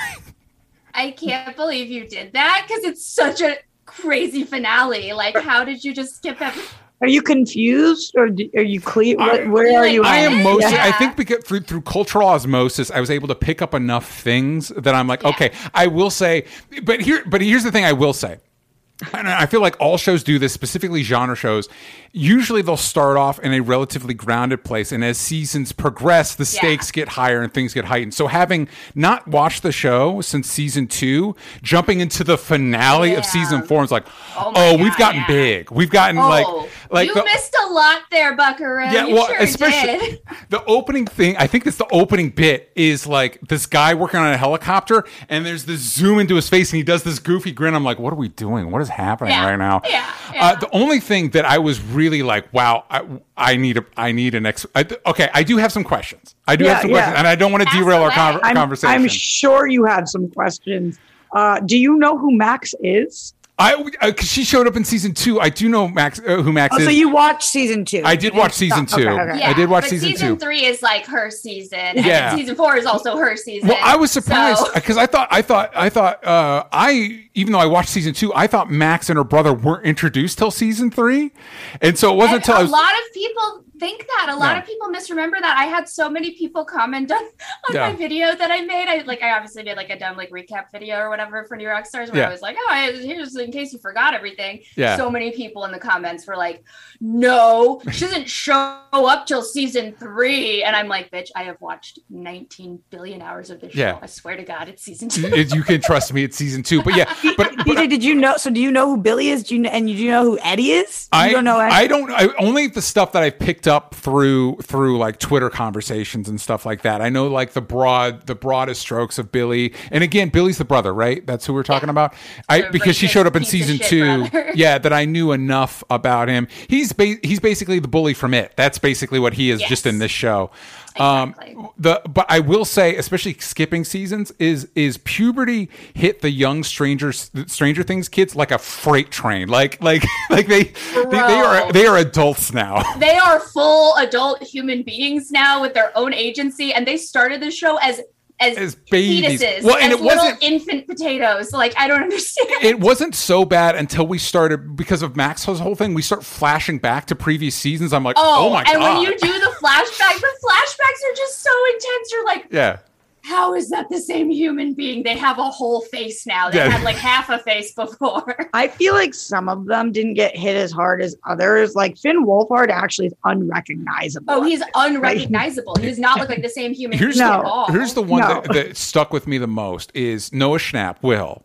*laughs* I can't believe you did that because it's such a crazy finale. Like, how did you just skip every? Are you confused or do, are you clear? I- What, where are you? I at? am mostly. Yeah. I think because through, through cultural osmosis, I was able to pick up enough things that I'm like, okay, I will say. But here, but here's the thing: I will say. And I feel like all shows do this, specifically genre shows. Usually they'll start off in a relatively grounded place, and as seasons progress, the stakes get higher and things get heightened. So, having not watched the show since season two, jumping into the finale Yeah. of season four, is like, Oh oh, my we've gotten yeah. big. We've gotten Oh, like, like you the- missed a lot there, Buckaroo. yeah, you well, sure especially did. *laughs* the opening thing. I think it's the opening bit is like this guy working on a helicopter, and there's this zoom into his face, and he does this goofy grin. I'm like, what are we doing? What is happening Yeah, right now? yeah, Uh, the only thing that I was really like, wow, I, I need a, I need an ex. I, okay, I do have some questions. I do Yeah, have some yeah. questions, and I don't want to Ask derail our con- I'm, conversation. I'm sure you have some questions. Uh, do you know who Max is? I, uh, 'cause she showed up in season two. I do know Max, uh, who Max Oh, is. so you watched season two? I did watch season Okay, two. okay. I did watch but season two. three is like her season, Yeah. then season four is also her season. Well, I was surprised So- because I thought I thought I thought uh, I even though I watched season two, I thought Max and her brother weren't introduced till season three, and so it wasn't And until I a was. lot of people think that. A lot Yeah. of people misremember that. I had so many people comment on, on Yeah. my video that I made. I like I obviously made like a dumb like recap video or whatever for New Rockstars where Yeah. I was like, oh, I, here's in case you forgot everything. Yeah. So many people in the comments were like, no, she doesn't show up till season three. And I'm like, bitch, I have watched 19 billion hours of this show. Yeah. I swear to God, it's season two. It- you can trust me, it's season two. But yeah, *laughs* but, but DJ, did you know? So do you know who Billy is? Do you know, and you do you know who Eddie is? You I don't know. Eddie? I don't. I only the stuff that I've picked up through through like Twitter conversations and stuff like that. I know like the broad the broadest strokes of Billy. And again, Billy's the brother, right? That's who we're talking about. I The because she showed up in season two. brother. *laughs* Yeah, that I knew enough about him. He's ba- he's basically the bully from it. That's basically what he is just in this show. Exactly. Um, the but I will say, especially skipping seasons, is is puberty hit the young Stranger Stranger Things kids like a freight train. Like like *laughs* like they they, they are they are adults now. *laughs* they are full adult human beings now with their own agency, and they started the show as as, As babies. fetuses, Well, and as it little wasn't- infant potatoes. Like I don't understand. It wasn't so bad until we started because of Max's whole thing. We start flashing back to previous seasons. I'm like, oh, oh, my and god! when you do the flashback, the flashbacks are just so intense. You're like, yeah. how is that the same human being? They have a whole face now. They Yeah. had like half a face before. *laughs* I feel like some of them didn't get hit as hard as others. Like Finn Wolfhard actually is unrecognizable. Oh, he's unrecognizable. He does not look like the same human Here's being No. at all. here's the one No. that, that stuck with me the most is Noah Schnapp. Will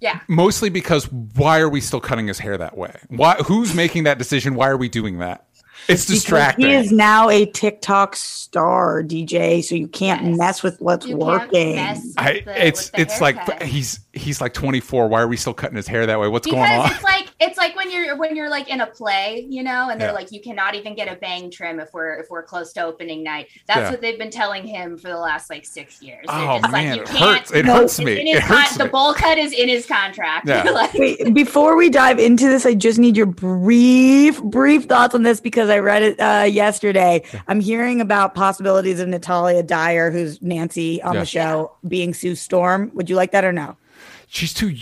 yeah. mostly because why are we still cutting his hair that way? Why? Who's making that decision? Why are we doing that? It's distracting. He is now a TikTok star DJ, so you can't Yes. mess with what's You can't working. mess with I, the- it's with the it's like he's he's like 24. Why are we still cutting his hair that way? What's because going on? it's like it's like when you're when you're like in a play, you know, and they're Yeah. like you cannot even get a bang trim if we're if we're close to opening night. That's Yeah. what they've been telling him for the last like six years. They're Oh just man, like, you it can't- hurts. It No, hurts me. It hurts con- the me. bowl cut is in his contract. Yeah. *laughs* Like, Wait, before we dive into this, I just need your brief, brief thoughts on this because I read it uh, yesterday. I'm hearing about possibilities of Natalia Dyer, who's Nancy on Yeah. the show, being Sue Storm. Would you like that or no? She's too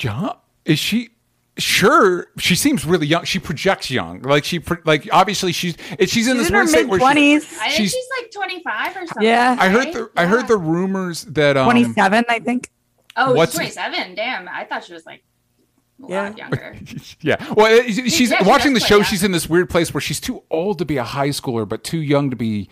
young. Is she? Sure, she seems really young. She projects young. Like she, like obviously she's it, she's in She's this in her weird state mid where she- twenties, I think She's- she's, like 25 or something. Yeah. I heard right? the I heard the rumors that um, twenty seven, I think. Oh, she's 27. Damn, I thought she was like a Yeah. lot *laughs* younger. Yeah. Well, it- she's Yeah, she watching the show. play, yeah. She's in this weird place where she's too old to be a high schooler, but too young to be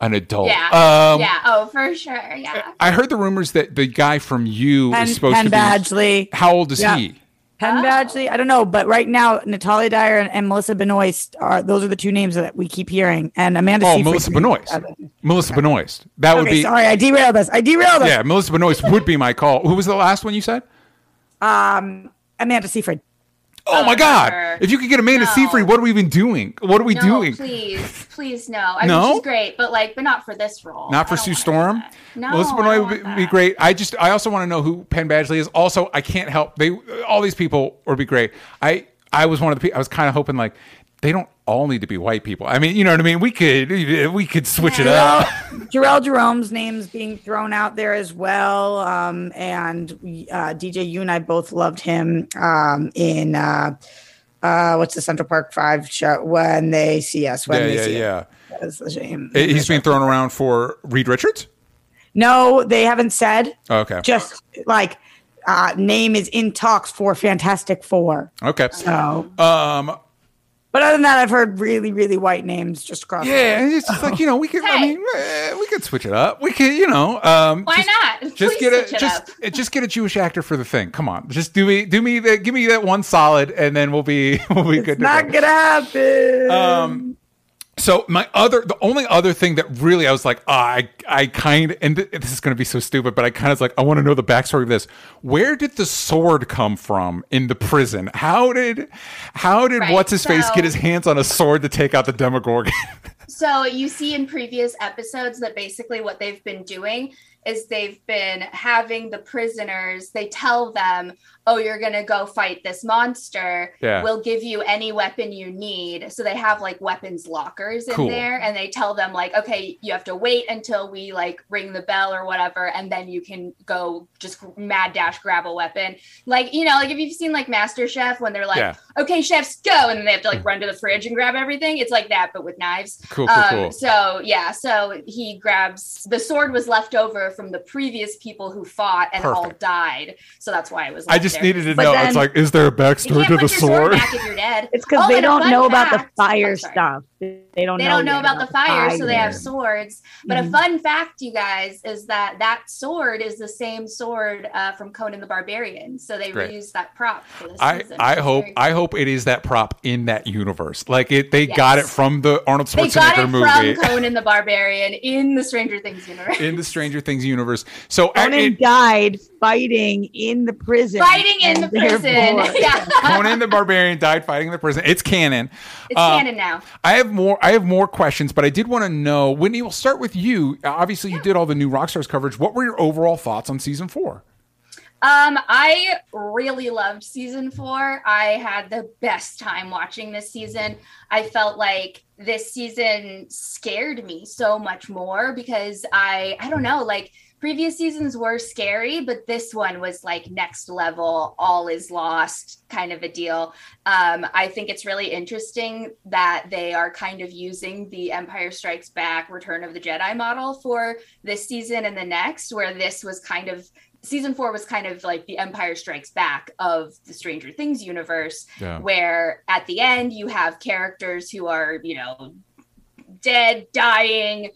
an adult. Yeah. Um, yeah. Oh, for sure. Yeah. I heard the rumors that the guy from you Penn, is supposed Penn to be. Badgley. How old is Yeah. he? Penn Oh. Badgley. I don't know, but right now Natalia Dyer and, and Melissa Benoist are those are the two names that we keep hearing. And Amanda. Oh, Seyfried- Melissa Benoist. Melissa Benoist. That would be. sorry, I derailed us. I derailed us. Yeah, Melissa Benoist would be my call. Who was the last one you said? Um, Amanda Seyfried. Oh my oh, God! her. If you could get Amanda No. Seyfried, what are we even doing? What are we no, doing? please, please, no. I No? mean, she's great, but like, but not for this role. Not for Sue Storm. No, Melissa I Benoist would be, be great. I just, I also want to know who Penn Badgley is. Also, I can't help they, all these people would be great. I, I was one of the people. I was kind of hoping like they don't all need to be white people. I mean, you know what I mean? We could, we could switch it up. Jharrel Jerome's name's being thrown out there as well. Um, and uh, DJ, you and I both loved him um, in uh, uh, what's the Central Park Five show when they see us. When Yeah, they yeah, see yeah. That's the shame. He's being thrown around for Reed Richards. No, they haven't said. Okay. Just like uh, name is in talks for Fantastic Four. Okay. So, Um. But other than that, I've heard really, really white names just across. the. Yeah, and it's just like you know, we could. I mean, eh, we could switch it up. We could, you know, um, Why just, not? Just Please get a switch it just up. just get a Jewish actor for the thing. Come on, just do me do me that. Give me that one solid, and then we'll be *laughs* we'll be good. It's to not go. gonna happen. Um, so my other, the only other thing that really I was like, ah, I, I kind, and th- this is going to be so stupid, but I kind of like, I want to know the backstory of this. Where did the sword come from in the prison? How did, how did Right, what's his face so- get his hands on a sword to take out the Demogorgon? *laughs* So you see in previous episodes that basically what they've been doing is they've been having the prisoners, they tell them, oh, you're going to go fight this monster. Yeah. We'll give you any weapon you need. So they have like weapons lockers in Cool. there and they tell them like, okay, you have to wait until we like ring the bell or whatever. And then you can go just mad dash grab a weapon. Like, you know, like if you've seen like Master Chef when they're like, Yeah. Okay, chefs go. And then they have to like run to the fridge and grab everything. It's like that, but with knives. Cool, cool, Um, cool. So yeah, so he grabs the sword was left over from the previous people who fought and all died. So that's why it was. I just there. needed to But know. then- it's like, is there a You backstory can't to put the your sword sword? back if you're dead. It's because Oh, they don't fun know about the fire oh, stuff. They don't. They know don't know yet about the fire, so they have swords. But Mhm. a fun fact, you guys, is that that sword is the same sword uh, from Conan the Barbarian. So they Great. reused that prop for this I, season. I hope I hope it is that prop in that universe. Like it, they got it from the Arnold Schwarzenegger They got Schwarzenegger it movie from Conan the Barbarian in the Stranger Things universe. in the Stranger Things universe. So Conan it- died fighting in the prison. Fighting in the prison. *laughs* yeah. Conan the Barbarian died fighting in the prison. It's canon. It's Um, canon now. I have more. I have more questions, but I did want to know. Whitney, we'll start with you. Obviously, you did all the new Rockstars coverage. What were your overall thoughts on season four? Um, I really loved season four. I had the best time watching this season. I felt like this season scared me so much more because I I don't know, like previous seasons were scary, but this one was like next level, all is lost kind of a deal. Um, I think it's really interesting that they are kind of using the Empire Strikes Back, Return of the Jedi model for this season and the next, where this was kind of season four was kind of like the Empire Strikes Back of the Stranger Things universe, Yeah. where at the end you have characters who are, you know, dead, dying,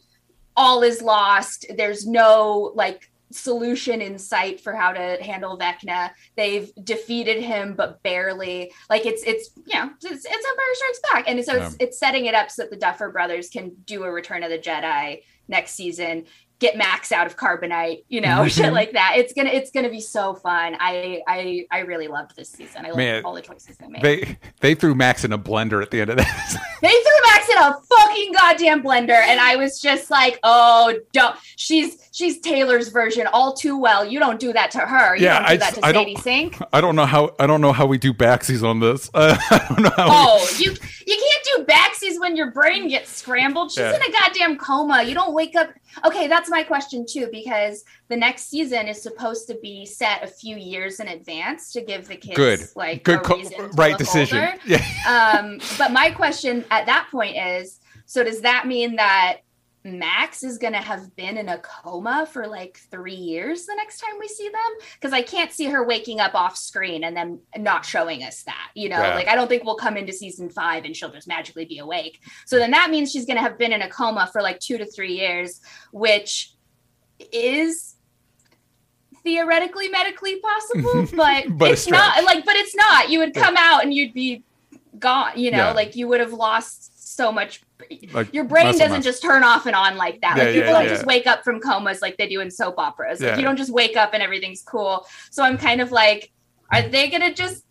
all is lost. There's no like solution in sight for how to handle Vecna. They've defeated him, but barely. Like it's it's you know it's, it's Empire Strikes Back, and so it's it's setting it up so that the Duffer Brothers can do a Return of the Jedi next season. Get Max out of carbonite, you know, *laughs* shit like that. It's gonna it's gonna be so fun. I I I really loved this season. I love all the choices they made. They they threw Max in a blender at the end of that. *laughs* They threw Max in a fucking goddamn blender, and I was just like, "Oh, don't!" She's she's Taylor's version all too well. You don't do that to her. You Yeah, don't do I that to I Sadie don't- Sink. I don't know how I don't know how we do backsies on this. Uh, *laughs* I don't know how. we- Oh, you you can't do backsies when your brain gets scrambled. She's Yeah. in a goddamn coma. You don't wake up. Okay, that's my question too, because the next season is supposed to be set a few years in advance to give the kids Good. like Good co- right decision. older. Yeah. um, but my question at that point is so does that mean that Max is going to have been in a coma for like three years the next time we see them? Because I can't see her waking up off screen and then not showing us that. You know, Yeah. like I don't think we'll come into season five and she'll just magically be awake. So then that means she's going to have been in a coma for like two to three years, which is theoretically medically possible, *laughs* but, But it's not like, but it's not. You would come out and you'd be gone, you know, Yeah. like you would have lost so much. Like Your brain doesn't just turn off and on like that. Yeah, like yeah, people don't yeah. just wake up from comas like they do in soap operas. Like Yeah. you don't just wake up and everything's cool. So I'm kind of like, are they gonna just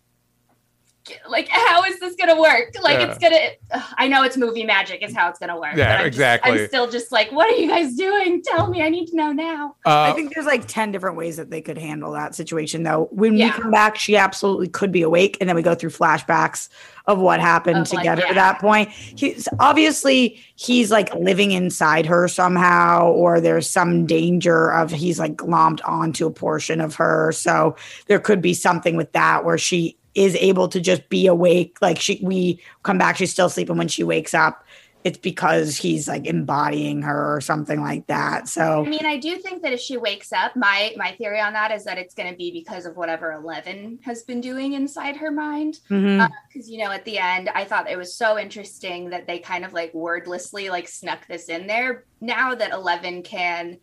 like how is this gonna work? Like Yeah. it's gonna ugh, I know it's movie magic is how it's gonna work. Yeah, but I'm just- exactly. I'm still just like, what are you guys doing? Tell me, I need to know now. Uh, I think there's like 10 different ways that they could handle that situation, though. When Yeah. we come back, she absolutely could be awake. And then we go through flashbacks of what happened Of, to like, get her to that point. He's obviously he's like living inside her somehow, or there's some danger of he's like glommed onto a portion of her. So there could be something with that where she is able to just be awake. Like she, we come back, she's still sleeping when she wakes up. It's because he's like embodying her or something like that. So I mean, I do think that if she wakes up, my my theory on that is that it's going to be because of whatever Eleven has been doing inside her mind. Because you know, at the end, I thought it was so interesting that they kind of like wordlessly like snuck this in there. Now that Eleven can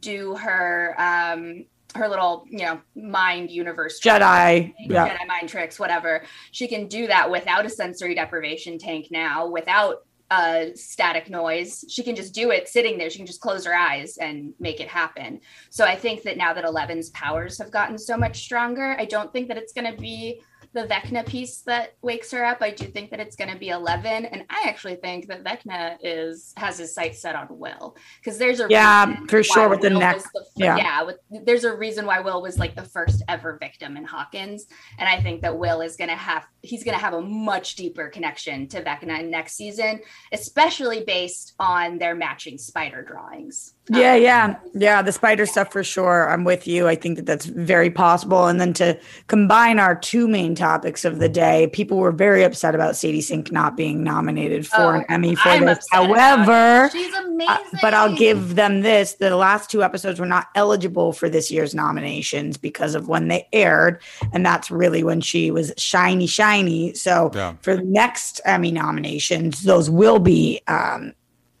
do her um her little you know mind universe Jedi. Yeah. Jedi mind tricks, whatever. She can do that without a sensory deprivation tank now, without uh, static noise. She can just do it sitting there. She can just close her eyes and make it happen. So I think that now that Eleven's powers have gotten so much stronger, I don't think that it's going to be the Vecna piece that wakes her up. I do think that it's going to be Eleven, and I actually think that Vecna is has his sights set on Will because there's a Yeah, for sure, with the Will neck. the Yeah. yeah, with, there's a reason why Will was like the first ever victim in Hawkins, and I think that Will is gonna have he's gonna have a much deeper connection to Vecna next season, especially based on their matching spider drawings. Yeah, yeah, yeah. The spider stuff for sure. I'm with you. I think that that's very possible. And then to combine our two main topics of the day, people were very upset about Sadie Sink not being nominated for Oh, an Emmy for I'm this. However, she's amazing. uh, but I'll give them this: the last two episodes were not eligible for this year's nominations because of when they aired, and that's really when she was shiny, shiny. So Yeah. for the next Emmy nominations, those will be. Um,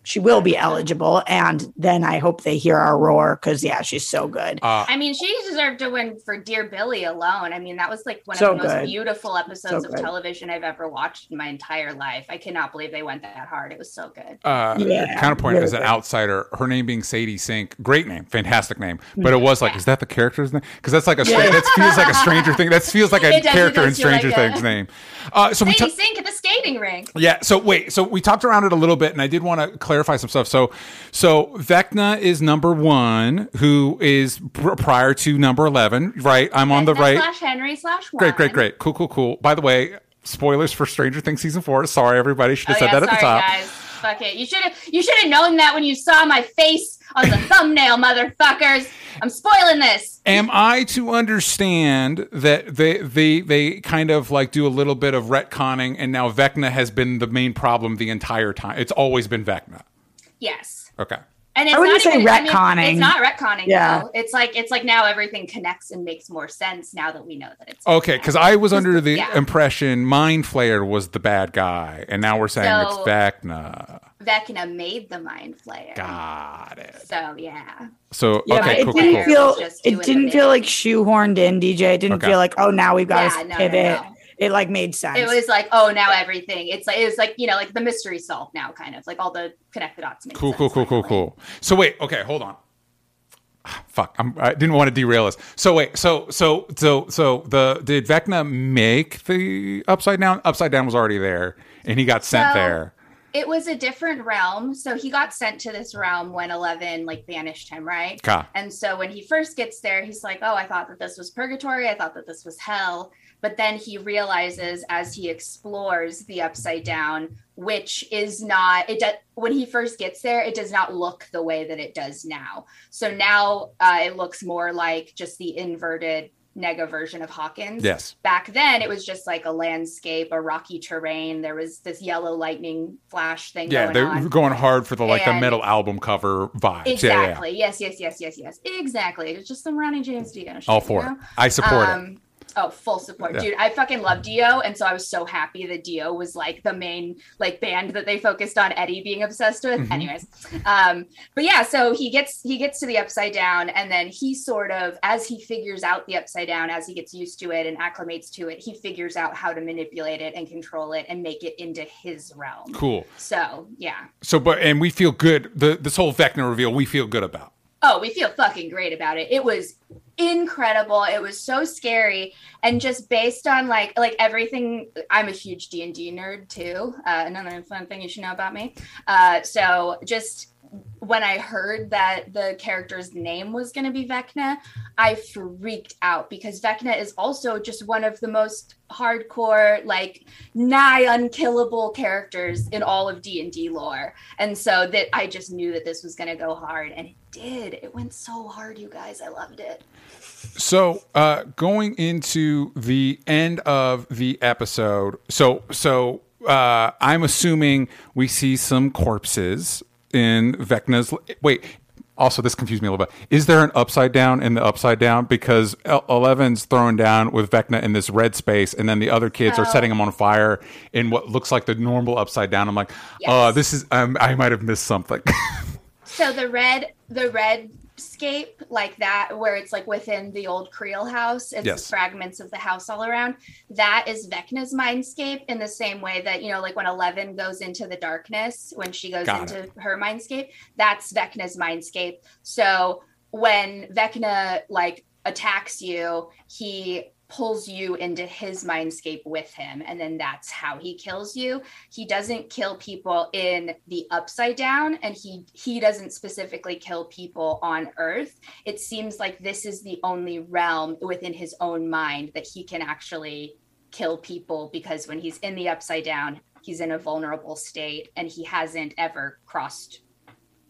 she will be eligible, and then I hope they hear our roar because yeah, she's so good. uh, I mean, she deserved to win for Dear Billy alone. I mean, that was like one So of the most good. beautiful episodes So of television I've ever watched in my entire life. I cannot believe they went that hard. It was so good. uh, Yeah, counterpoint really as an outsider, her name being Sadie Sink, great name, fantastic name, but it was like, is that the character's name? Because that's like a *laughs* stra- that feels like a Stranger Thing. That feels like a *laughs* It does- it character in does feel like Stranger a- Things name. Uh, so we Sadie. Sink at the skating rink. Yeah. So wait. So we talked around it a little bit, and I did want to clarify some stuff. So, so Vecna is number one, who is pr- prior to number eleven. Right. I'm on the right. Slash Henry slash one. Great, great, great. Cool, cool, cool. By the way, spoilers for Stranger Things season four. Sorry, everybody. Should have Oh, said yeah, that at the top. guys. fuck it. You should have you should have known that when you saw my face on the thumbnail, motherfuckers. I'm spoiling this. Am I to understand that they they they kind of like do a little bit of retconning, and now Vecna has been the main problem the entire time? It's always been Vecna. Yes. Okay. And it's I wouldn't not say even, I mean, retconning. it's not retconning. Yeah. though. It's like it's like now everything connects and makes more sense now that we know that it's Okay, because I was under the Yeah. impression Mind Flayer was the bad guy, and now we're saying So- it's Vecna. Vecna made the mind flayer. Got it. So yeah. So Yeah, okay, it cool, didn't cool, cool. feel it didn't feel bit. like shoehorned in, DJ. It didn't Okay. feel like, oh now we've got Yeah, to no, no, pivot. no. It like made sense. It was like, oh, now everything. It's like it was like you know, like the mystery solved now, kind of like all the connect the dots. Make Cool, sense cool, cool, cool, cool. So wait, okay, hold on. Ah, Fuck, I'm, I didn't want to derail us. So wait, so so so so the did Vecna make the upside down? Upside down was already there, and he got sent So- there. It was a different realm. So he got sent to this realm when Eleven like banished him, right? Ka. And so when he first gets there, he's like, "Oh, I thought that this was purgatory. I thought that this was hell." But then he realizes as he explores the upside down, which is not it. Do, when he first gets there, it does not look the way that it does now. So now uh, it looks more like just the inverted nega version of Hawkins. Yes. Back then, it was just like a landscape, a rocky terrain. There was this yellow lightning flash thing Yeah, they were going hard for the like the metal album cover vibes. Yeah, yeah, yeah. Exactly. Yes, yes, yes, yes, yes. Exactly. It's just some Ronnie James Dio. All for you it. I support it. Um, Oh, full support, Yeah. dude! I fucking love Dio, and so I was so happy that Dio was like the main like band that they focused on Eddie being obsessed with. Mhm. Anyways, um, but yeah, so he gets he gets to the upside down, and then he sort of as he figures out the upside down, as he gets used to it and acclimates to it, he figures out how to manipulate it and control it and make it into his realm. Cool. So yeah, So, but and we feel good. The this whole Vecna reveal, we feel good about. Oh, we feel fucking great about it. It was incredible. It was so scary, and just based on like like everything. I'm a huge D and D nerd too. Uh, another fun thing you should know about me. Uh, so just when I heard that the character's name was going to be Vecna, I freaked out because Vecna is also just one of the most hardcore, like nigh unkillable characters in all of D and D lore. And so that I just knew that this was going to go hard, and it did. It went so hard, you guys. I loved it. So, uh, going into the end of the episode, so so uh, I'm assuming we see some corpses in Vecna's. Wait, also this confused me a little bit. Is there an upside down in the upside down? Because El- Eleven's throwing down with Vecna in this red space, and then the other kids are Oh. setting him on fire in what looks like the normal upside down. I'm like, Yes. uh, this is. Um, I might have missed something. *laughs* So the red, the red scape like that, where it's like within the old Creel house, it's Yes. fragments of the house all around. That is Vecna's mindscape in the same way that you know, like when Eleven goes into the darkness, when she goes Got into her mindscape, that's Vecna's mindscape. So when Vecna like attacks you, he pulls you into his mindscape with him and then that's how he kills you he doesn't kill people in the upside down and he he doesn't specifically kill people on earth it seems like this is the only realm within his own mind that he can actually kill people because when he's in the upside down he's in a vulnerable state and he hasn't ever crossed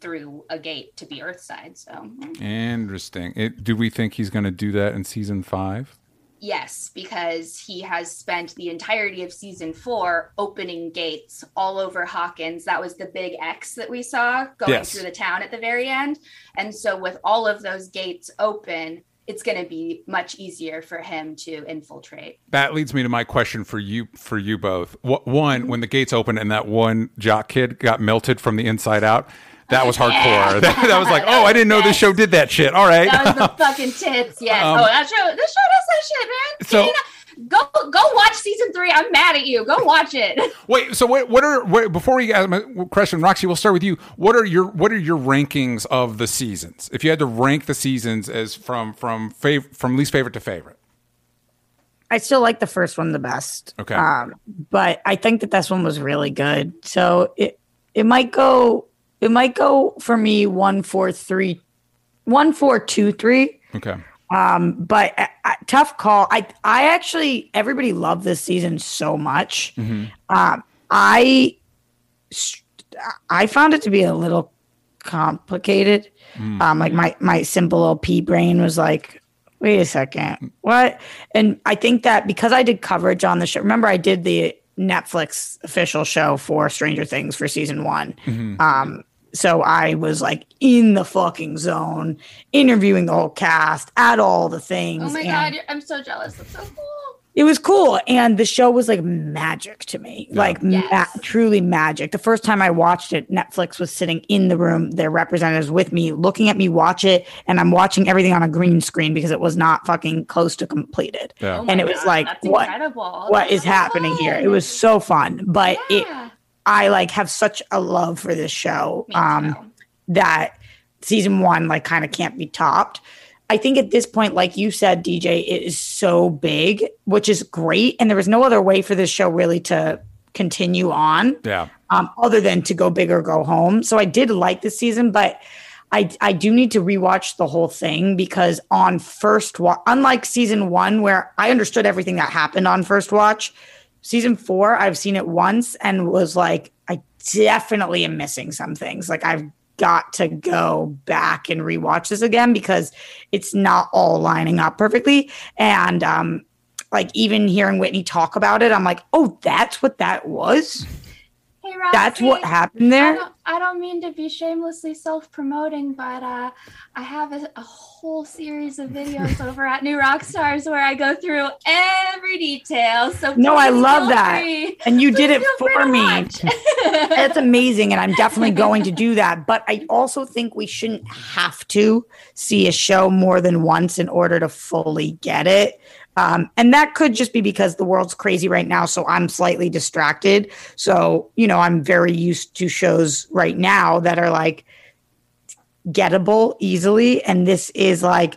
through a gate to be earthside so Interesting. It, do we think he's going to do that in season five? Yes, because he has spent the entirety of season four opening gates all over Hawkins. That was the big X that we saw going Yes. through the town at the very end. And so, with all of those gates open, it's going to be much easier for him to infiltrate. That leads me to my question for you for you both. One, when the gates opened and that one jock kid got melted from the inside out, that was hardcore. *laughs* That, that was like, oh, I didn't know this show did that shit. All right. That was the *laughs* fucking tits. Yes. Um, oh, that show. This show does that shit, man. So- Tina, go go watch season three. I'm mad at you. Go watch it. *laughs* Wait, so what? What are what, before we ask my question, Roxy? We'll start with you. What are your what are your rankings of the seasons? If you had to rank the seasons as from from fav- from least favorite to favorite. I still like the first one the best. Okay. Um, but I think that this one was really good. So it it might go it might go for me one four three one four two three. Okay. Um, but uh, uh, tough call. I I actually everybody loved this season so much. Um, I I found it to be a little complicated. Um, like my my simple little pea brain was like, wait a second, what? And I think that because I did coverage on the show, remember I did the Netflix official show for Stranger Things for season one. Um, so I was like in the fucking zone, interviewing the whole cast at all the things. Oh my and- god, I'm so jealous. That's so cool. it was cool and the show was like magic to me like Yes. ma- truly magic the first time i watched it netflix was sitting in the room their representatives with me looking at me watch it and i'm watching everything on a green screen because it was not fucking close to completed Yeah. Oh and it was God, like that's what incredible. what That's is so happening here it was so fun but it Yeah. I like have such a love for this show um that season one like kind of can't be topped. I think at this point, like you said, DJ, it is so big, which is great. And there was no other way for this show really to continue on Yeah. um, other than to go big or go home. So I did like this season, but I, I do need to rewatch the whole thing because on first watch, unlike season one, where I understood everything that happened on first watch, season four, I've seen it once and was like, I definitely am missing some things. Like I've got to go back and rewatch this again because it's not all lining up perfectly. And um, like even hearing Whitney talk about it, I'm like, oh, that's what that was. Roxy, That's what happened I there. don't, I don't mean to be shamelessly self-promoting, but uh, I have a, a whole series of videos *laughs* over at New Rockstars where I go through every detail. So No, I love that. free- And you did it for me. *laughs* *laughs* That's amazing. And I'm definitely going to do that. But I also think we shouldn't have to see a show more than once in order to fully get it. Um, and that could just be because the world's crazy right now. So I'm slightly distracted. So, you know, I'm very used to shows right now that are like gettable easily. And this is like,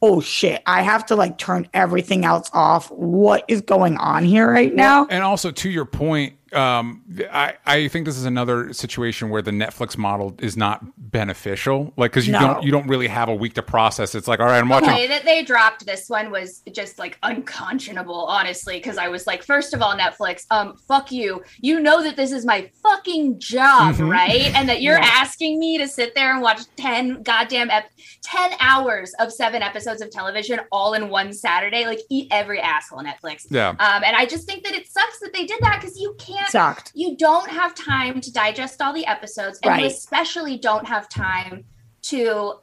oh shit, I have to like turn everything else off. What is going on here right now? And also to your point, um, I, I think this is another situation where the Netflix model is not beneficial. Like, because you No. don't you don't really have a week to process. It's like, all right, I'm watching the way that they dropped this one was just like unconscionable, honestly. Because I was like, first of all, Netflix, um, fuck you. You know that this is my fucking job, Mhm. right? And that you're Yeah. asking me to sit there and watch ten goddamn ep- ten hours of seven episodes of television all in one Saturday. Like, eat every asshole, Netflix. Yeah. Um, and I just think that it sucks that they did that because you can't Sucked. you don't have time to digest all the episodes and you especially don't have time to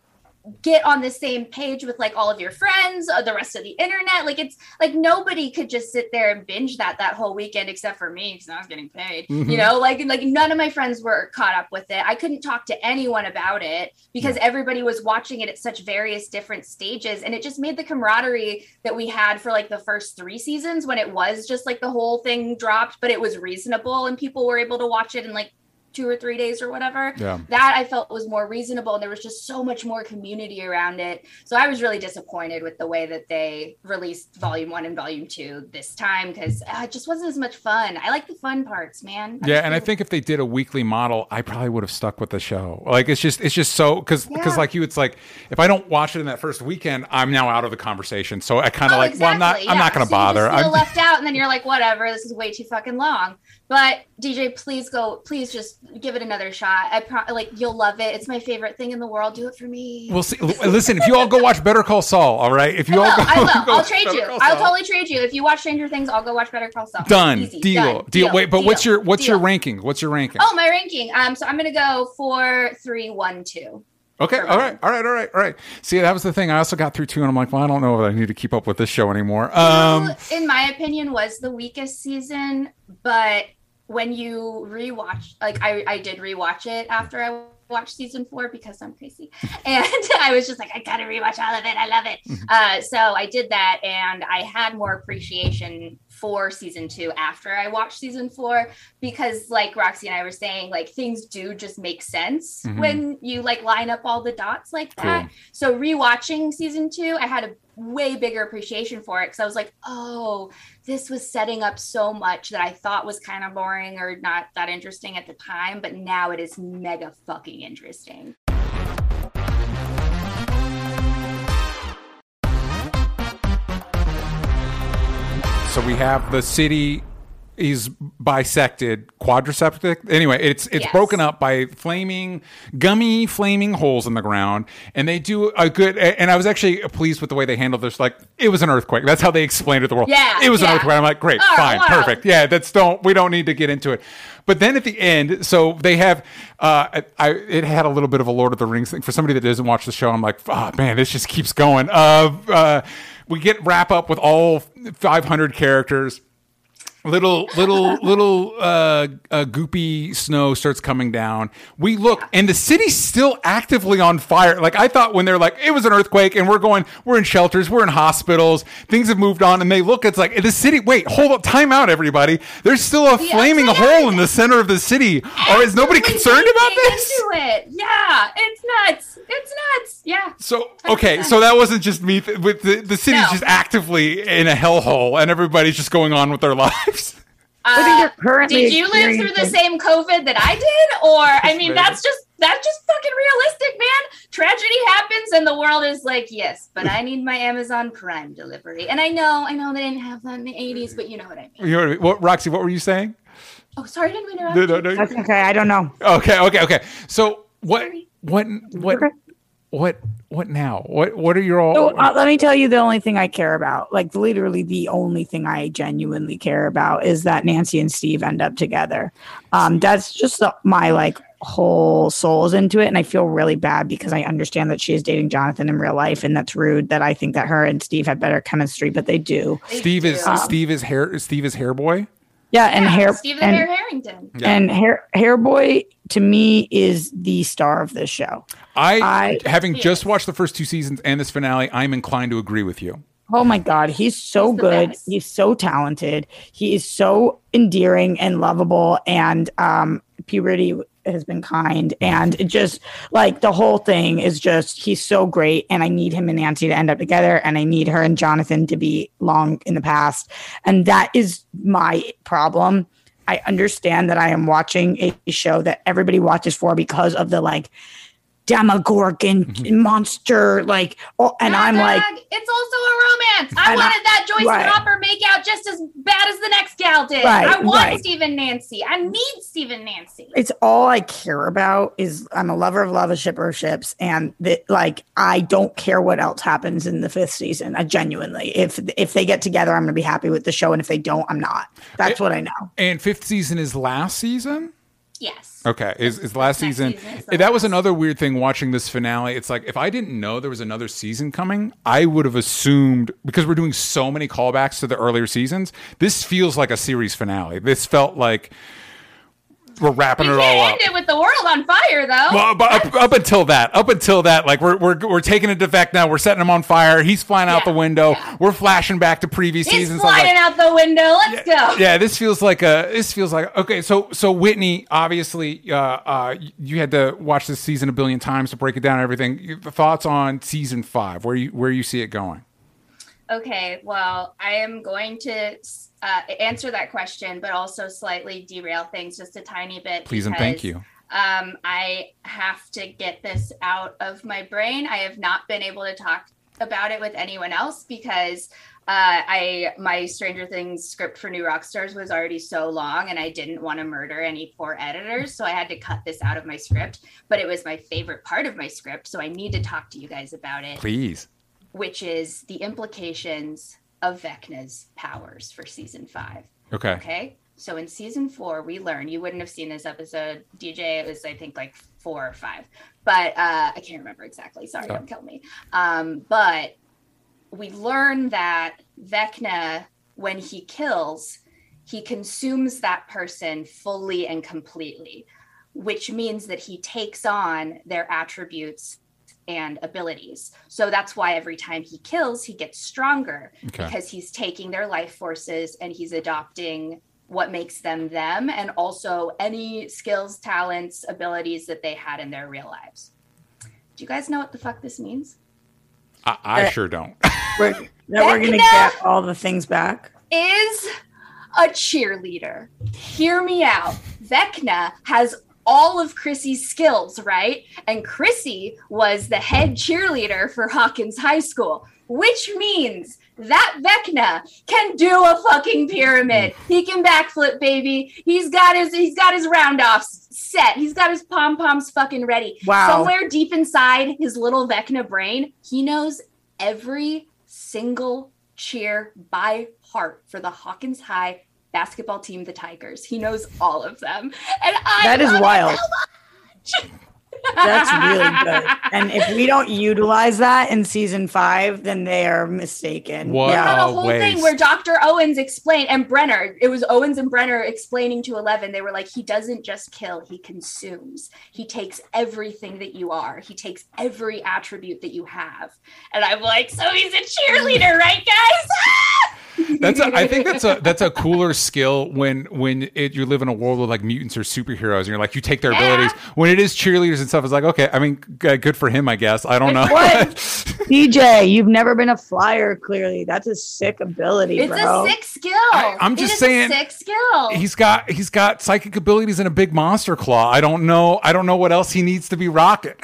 get on the same page with like all of your friends or the rest of the internet. Like it's like nobody could just sit there and binge that that whole weekend except for me because i was getting paid Mhm. you know? Like like none of my friends were caught up with it. I couldn't talk to anyone about it because everybody was watching it at such various different stages and it just made the camaraderie that we had for like the first three seasons when it was just like the whole thing dropped but it was reasonable and people were able to watch it and like two or three days or whatever Yeah. that I felt was more reasonable and there was just so much more community around it. So I was really disappointed with the way that they released volume one and volume two this time because uh, it just wasn't as much fun. I like the fun parts, man. Yeah, and I think if they did a weekly model, I probably would have stuck with the show. Like it's just it's just so because because Yeah. like you, it's like if I don't watch it in that first weekend, I'm now out of the conversation. So I kind of Oh, like, well, I'm not exactly, I'm not going to So bother. I'm, left out, and then you're like, whatever, this is way too fucking long. But DJ, please go, please just give it another shot. I pro- like you'll love it. It's my favorite thing in the world. Do it for me. we'll see. Listen, if you all go watch Better Call Saul, all right. If you I all will. go, I will. go *laughs* I'll trade Better you. Call I'll Saul. totally trade you. If you watch Stranger Things, I'll go watch Better Call Saul. done. Easy. deal, Done. deal. Wait, but what's your what's your ranking? What's your ranking? Oh, my ranking. Um, so I'm gonna go four, three, one, two. Okay, for all mine. right, all right, all right, all right. See, that was the thing. I also got through two, and I'm like, well, I don't know if I need to keep up with this show anymore. Um, Who, in my opinion, was the weakest season, but when you rewatch, like I, I did rewatch it after I watched season four because I'm crazy, *laughs* and I was just like, I gotta rewatch all of it. I love it. Uh, so I did that, and I had more appreciation for season two after I watched season four because, like Roxy and I were saying, like things do just make sense Mhm. when you like line up all the dots like that. Cool. So rewatching season two, I had a way bigger appreciation for it because I was like, oh, this was setting up so much that I thought was kind of boring or not that interesting at the time, but now it is mega fucking interesting. So we have the city is bisected, quadriceptic. Anyway, it's it's Yes. broken up by flaming, gummy, flaming holes in the ground, and they do a good. And I was actually pleased with the way they handled this. Like it was an earthquake. That's how they explained it to the world. Yeah, it was an earthquake. I'm like, great, Oh, fine, wow. perfect. Yeah, that's don't we don't need to get into it. But then at the end, so they have. Uh, I it had a little bit of a Lord of the Rings thing for somebody that doesn't watch the show. I'm like, oh man, this just keeps going. Uh, uh, we get wrap up with all 500 characters little little *laughs* little uh, uh goopy snow starts coming down we look and the city's still actively on fire like i thought when they're like it was an earthquake and we're going we're in shelters we're in hospitals things have moved on and they look it's like the city wait hold up time out everybody there's still a flaming hole in the center of the city or is nobody concerned about this Into it. Yeah, it's nuts. It's nuts. Yeah. so okay, so that wasn't just me. Th- with the the city's No. just actively in a hellhole, and everybody's just going on with their *laughs* lives. I think Uh, they're currently did you live through the same COVID that I did? Or I mean, Maybe. that's just that's just fucking realistic, man. Tragedy happens and the world is like, yes, but I need my Amazon Prime delivery. And I know, I know they didn't have that in the 80s, but you know what I mean. You know what, I mean? what Roxy? What were you saying? Oh, sorry, I didn't interrupt. No, no, no. That's okay. I don't know. Okay, okay, okay. So what? Sorry. What? What? Okay. What? What now? What? What are your all? So uh, let me tell you the only thing I care about, like literally the only thing I genuinely care about is that Nancy and Steve end up together. Um, that's just the, my like whole soul is into it. And I feel really bad because I understand that she is dating Jonathan in real life. And that's rude that I think that her and Steve have better chemistry, but they do. They Steve is do. Steve is hair. Steve is hair boy. Yeah. And Yeah, hair, Steve the and, Hair Harrington. Yeah. and hair, hair boy to me is the star of this show. I, I- having Yes. just watched the first two seasons and this finale, I'm inclined to agree with you. Oh my God, he's so He's good. best. He's so talented. He is so endearing and lovable. And um, puberty has been kind. And it just like the whole thing is just he's so great. And I need him and Nancy to end up together. And I need her and Jonathan to be long in the past. And that is my problem. I understand that I am watching a show that everybody watches for because of the like demogorgon Mm-hmm. monster like oh, and Dog, i'm like it's also a romance. I And I- wanted that Joyce right. and Hopper make out just as bad as the next gal did. Right, I want right. Steve and Nancy. I need Stephen Nancy. it's all I care about is I'm a lover of love of shipper ships and that like I don't care what else happens in the fifth season. I genuinely if if they get together I'm gonna be happy with the show and if they don't I'm not. That's It- what I know. And fifth season is last season. Yes. Okay, is, is last Next season? season is the that was another weird thing watching this finale. It's like if I didn't know there was another season coming, I would have assumed because we're doing so many callbacks to the earlier seasons. This feels like a series finale. This felt like we're wrapping We it all up. end it with the world on fire, though. Well, but up, up until that, up until that, like we're we're we're taking it to Vecna. We're setting him on fire. He's flying out the window. yeah. We're flashing back to previous He's seasons. Was like, out the window. Let's go. yeah, this feels like a. This feels like okay. So so Whitney, obviously, uh, uh, you had to watch this season a billion times to break it down. and Everything. Thoughts on season five? Where you where you see it going? Okay, well, I am going to uh, answer that question, but also slightly derail things just a tiny bit. Please and thank you. Um, I have to get this out of my brain. I have not been able to talk about it with anyone else because uh, I my Stranger Things script for New Rockstars was already so long, and I didn't want to murder any poor editors, so I had to cut this out of my script. But it was my favorite part of my script, so I need to talk to you guys about it Please. which is the implications of Vecna's powers for season five. Okay. Okay. So in season four, we learn you wouldn't have seen this episode, DJ. It was, I think, like four or five, but uh, I can't remember exactly. Sorry, don't kill me. Um, but we learn that Vecna, when he kills, he consumes that person fully and completely, which means that he takes on their attributes and abilities. So that's why every time he kills, he gets stronger Okay. because he's taking their life forces and he's adopting what makes them them and also any skills, talents, abilities that they had in their real lives. Do you guys know what the fuck this means? I, I uh, sure don't. *laughs* We're, that we're gonna get all the things back. Is a cheerleader. Hear me out. Vecna has all of Chrissy's skills, right? And Chrissy was the head cheerleader for Hawkins High School, which means that Vecna can do a fucking pyramid. Mm. He can backflip, baby. He's got his he's got his roundoffs set. He's got his pom poms fucking ready. Wow. Somewhere deep inside his little Vecna brain, he knows every single cheer by heart for the Hawkins High basketball team, the Tigers. He knows all of them, and I That is wild. so. *laughs* That's really good. And if we don't utilize that in season five, then they are mistaken. What? Yeah. had a Oh, whole thing where Dr. Owens explained and Brenner, it was Owens and Brenner explaining to Eleven, they were like, he doesn't just kill, he consumes. He takes everything that you are, he takes every attribute that you have. And I'm like, so he's a cheerleader, right, guys? *laughs* *laughs* That's a, I think that's a that's a cooler skill when when it, you live in a world with like mutants or superheroes and you're like you take their Yeah. abilities. When it is cheerleaders and stuff, it's like okay. I mean, g- uh, good for him, I guess. I don't know. What? *laughs* DJ, you've never been a flyer, clearly. That's a sick ability, it's bro. a sick skill. I- I'm just is saying, a sick skill. he's got he's got psychic abilities and a big monster claw. I don't know. I don't know what else he needs to be rocking. *laughs*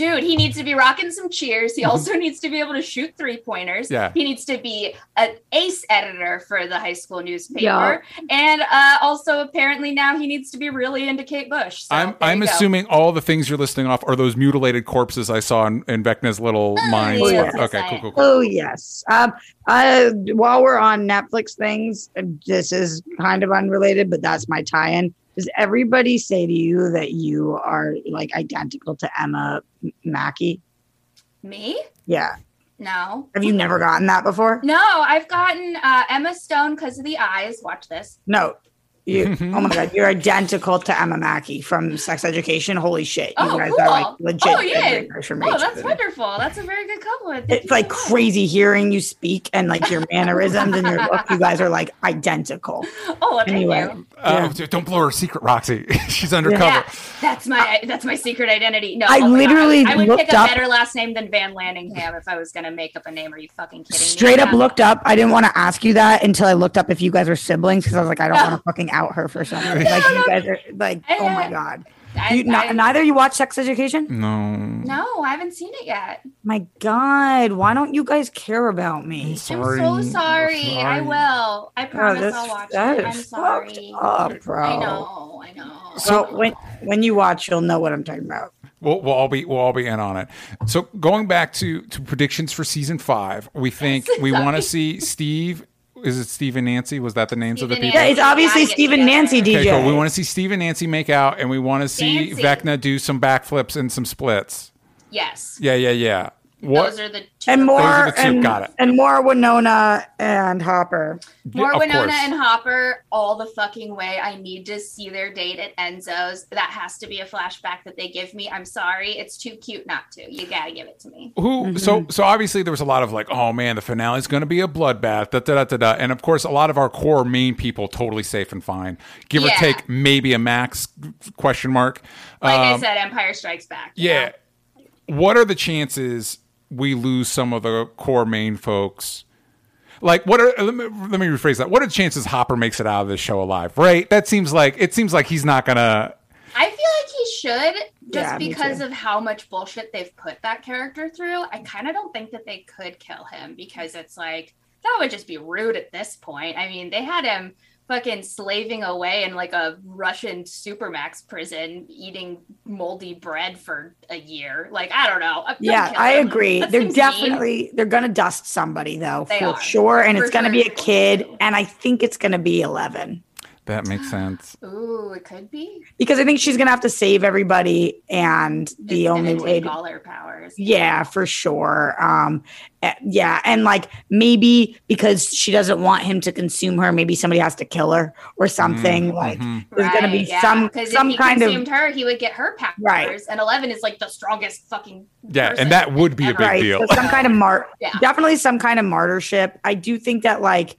Dude, he needs to be rocking some cheers. He *laughs* also needs to be able to shoot three pointers. Yeah. He needs to be an ace editor for the high school newspaper. Yeah. And uh, also, apparently, now he needs to be really into Kate Bush. So I'm I'm you go. assuming all the things you're listing off are those mutilated corpses I saw in, in Vecna's little mind. Oh, yeah. Okay, cool, cool, cool. Oh yes. Um, uh, while we're on Netflix things, uh, this is kind of unrelated, but that's my tie-in. Does everybody say to you that you are like identical to Emma Mackey? Me? Yeah. No. Have you never gotten that before? No, I've gotten uh, Emma Stone because of the eyes. Watch this. No. You, oh my god, you're identical to Emma Mackey from Sex Education. Holy shit, you Oh, guys cool. are like legit. Oh, yeah. Oh, that's wonderful. That's a very good compliment. Thank It's like so crazy hearing you speak and like your mannerisms and your look. You guys are like identical. *laughs* Oh, well, thank Anyway, you. Uh, Don't blow her secret, Roxy. *laughs* She's undercover. Yeah, that's my that's my secret identity. No, I oh my God, literally I would looked pick a up- better last name than Van Lanningham if I was gonna make up a name. Are you fucking kidding me? Straight up Yeah. looked up. I didn't want to ask you that until I looked up if you guys were siblings because I was like, I don't want to fucking out her for something. *laughs* Like you guys are like, I- oh my god. I, You, not, I- neither you watch Sex Education? No. no, I haven't seen it yet. My god, why don't you guys care about me? Sorry. I'm so sorry. I Sorry. will. I Oh, promise that's I'll watch that it. I'm sorry. up, bro. I know. I know. So when when you watch, you'll know what I'm talking about. We'll, we'll all be we'll all be in on it. So going back to to predictions for season five, we think *laughs* we want to see Steve. Is it Steve and Nancy? Was that the names of the people? Yeah, it's obviously Yeah, get Steve and. Nancy DJ. Okay, cool. We want to see Steve and Nancy make out, and we want to see Nancy. Vecna do some backflips and some splits. Yes. Yeah, yeah, yeah. What? Those are the two. and Those more are the two, and, got it. and more Winona and Hopper. More Of Winona course. and Hopper all the fucking way. I need to see their date at Enzo's. That has to be a flashback that they give me. I'm sorry. It's too cute not to. You gotta give it to me. Who? So, so obviously there was a lot of like, oh man, the finale is going to be a bloodbath, da, da da da da, and of course a lot of our core main people totally safe and fine, give or take maybe a max question mark. Like I Um, said, Empire Strikes Back. you Yeah. know? What are the chances we lose some of the core main folks? Like, what are let me, let me rephrase that. What are the chances Hopper makes it out of this show alive? Right? That seems like it seems like he's not gonna. I feel like he should just Yeah, because of how much bullshit they've put that character through. I kind of don't think that they could kill him because it's like that would just be rude at this point. I mean, they had him fucking slaving away in like a Russian supermax prison eating moldy bread for a year. Like, I don't know. Don't Yeah, I agree. That they're seems mean. definitely they're gonna dust somebody though, They for are. sure. And For it's gonna be a kid, and I think it's gonna be eleven. That makes sense. Ooh, it could be. Because I think she's gonna have to save everybody, and the It's only gonna way take to all her powers. Yeah, for sure. Um, eh, yeah, and like maybe because she doesn't want him to consume her, maybe somebody has to kill her or something. Like mhm. there's gonna be yeah. some 'Cause some if he kind of consumed her, he would get her powers. Right. And Eleven is like the strongest fucking. Yeah, and that would be a big right. deal. So some kind of mar, *laughs* Yeah. definitely some kind of martyrship. I do think that like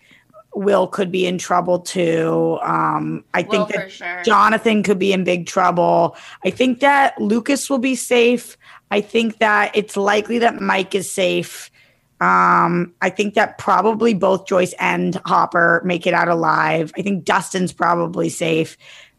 Will could be in trouble too. Um, I Will think that sure. Jonathan could be in big trouble. I think that Lucas will be safe. I think that it's likely that Mike is safe. Um, I think that probably both Joyce and Hopper make it out alive. I think Dustin's probably safe.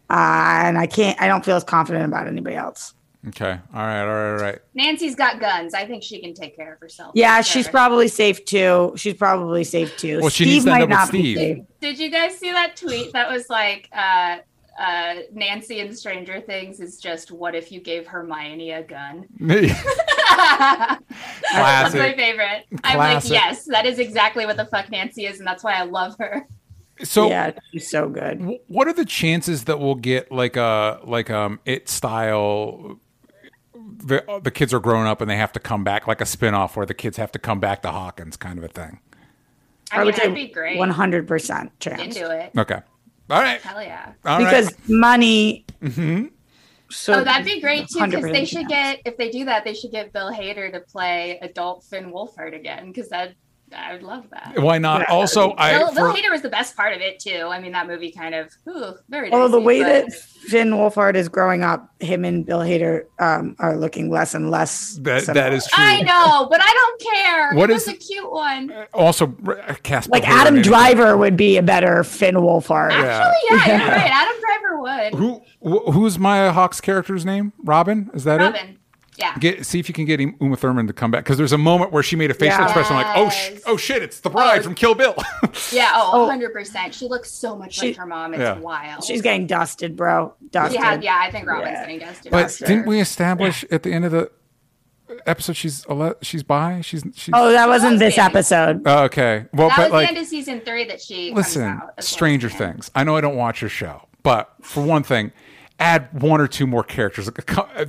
Uh, and I can't. I don't feel as confident about anybody else. Okay. All right. All right. All right. Nancy's got guns. I think she can take care of herself. Yeah, for she's sure. probably safe too. She's probably safe too. Well, she Steve needs to end might up with not be safe. Did you guys see that tweet that was like uh uh Nancy in Stranger Things is just what if you gave Hermione a gun? *laughs* *laughs* That's my Classic. favorite. I'm like, yes, that is exactly what the fuck Nancy is, and that's why I love her. So, yeah, she's so good. what are the chances that we'll get like a like um it style? The, the kids are grown up and they have to come back, like a spin-off where the kids have to come back to Hawkins, kind of a thing. I, I, mean, would that'd say be great. one hundred percent chance Into it. Okay. All right. Hell yeah. All right. because money. Mm-hmm. So Oh, that'd be great too. Because they should chance. get if they do that, they should get Bill Hader to play adult Finn Wolfhard again. Because that I would love that. Why not? Yeah. Also, I Bill, Bill for- Hader was the best part of it too. I mean, that movie kind of ooh, very. Although the way but- that Finn Wolfhard is growing up, him and Bill Hader um, are looking less and less. that similar. that is true. I know, but I don't care. What it is- was a cute one. Also, uh, cast like Bill Adam. Driver would be a better Finn Wolfhard. Actually, yeah, Yeah. you're right. Adam Driver would. Who who's Maya Hawke's character's name? Robin? Is that it? Robin. Yeah. Get see if you can get Uma Thurman to come back because there's a moment where she made a facial Yeah. expression like, "Oh, sh- oh shit, it's the bride Oh. from Kill Bill." *laughs* Yeah. Oh, Oh. 100 percent. She looks so much She- like her mom. It's Yeah. wild. She's getting dusted, bro. Dusted. Yeah, yeah. I think Robin's Yeah. getting dusted. but for didn't we establish at the end of the episode she's ele- she's bi? She's she's Oh, that wasn't this episode. Oh, okay. Well, That but was like, the end of season three that she listen, comes out Stranger. Things. I know I don't watch your show, but for one thing, add one or two more characters, uh,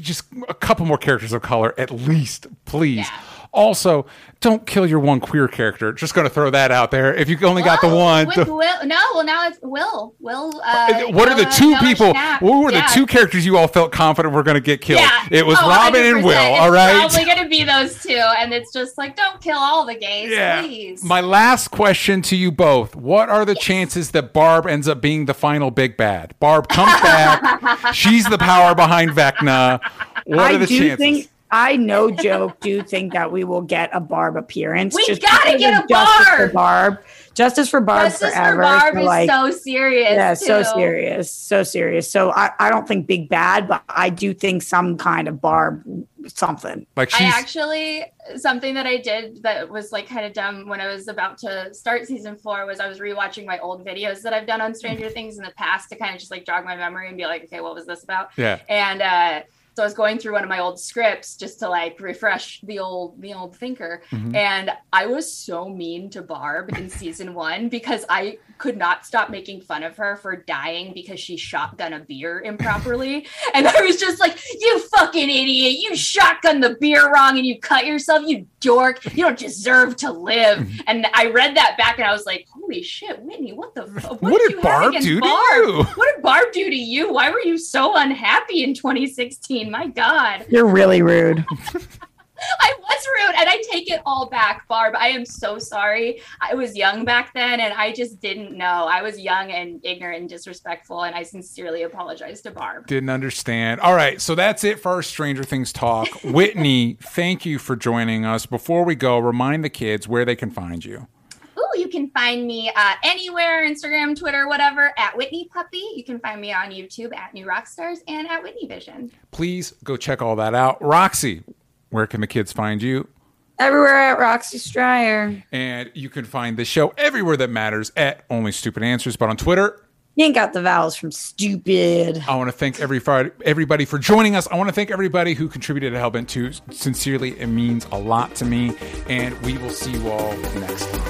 just a couple more characters of color at least, please. Yeah. Also, don't kill your one queer character. Just going to throw that out there. If you only got the one, With the- Will, no, well now it's Will. Will. Uh, what are the two Noah people? Schnapp. What were the two characters you all felt confident were going to get killed? Yeah. It was Oh, Robin and 100%. Will. It's All right. Probably gonna be those two, and it's just like, don't kill all the gays, Yeah. please. My last question to you both: What are the chances that Barb ends up being the final big bad? Barb comes back. *laughs* she's the power behind Vecna. What I are the do chances? think I no joke do think that we will get a Barb appearance. We just gotta get of a Justice for Barb! Barb. Justice for Barb Justice forever. for Barb so, is like, so serious. yeah, so serious, so serious. So I, I don't think big bad, but I do think some kind of Barb something. Like I she's actually something that I did that was like kind of dumb when I was about to start season four was I was rewatching my old videos that I've done on Stranger Things in the past to kind of just like jog my memory and be like, okay, what was this about? yeah. and uh so I was going through one of my old scripts just to like refresh the old the old thinker Mhm. and I was so mean to Barb in *laughs* season 1 because I could not stop making fun of her for dying because she shotgun a beer improperly *laughs* and I was just like you fucking idiot you shotgun the beer wrong and you cut yourself you dork you don't deserve to live and I read that back and I was like holy shit Whitney what the fuck What did you Barb do to you? What did Barb do to you? Why were you so unhappy in 2016? My God. You're really rude. *laughs* I was rude and I take it all back, Barb. I am so sorry. I was young back then and I just didn't know. I was young and ignorant and disrespectful, and I sincerely apologize to Barb. Didn't understand. All right, so that's it for our Stranger Things talk. *laughs* Whitney, thank you for joining us. Before we go, remind the kids where they can find you. Ooh, you can find me uh, anywhere Instagram, Twitter, whatever at Whitney Puppy. You can find me on YouTube at New Rockstars and at Whitney Vision. Please go check all that out. Roxy, where can the kids find you? Everywhere at Roxy Striar. And you can find the show everywhere that matters at Only Stupid Answers. But on Twitter, You ain't got the vowels from stupid. I want to thank every Friday, everybody for joining us. I want to thank everybody who contributed to Hellbent 2. Sincerely, it means a lot to me. And we will see you all next time.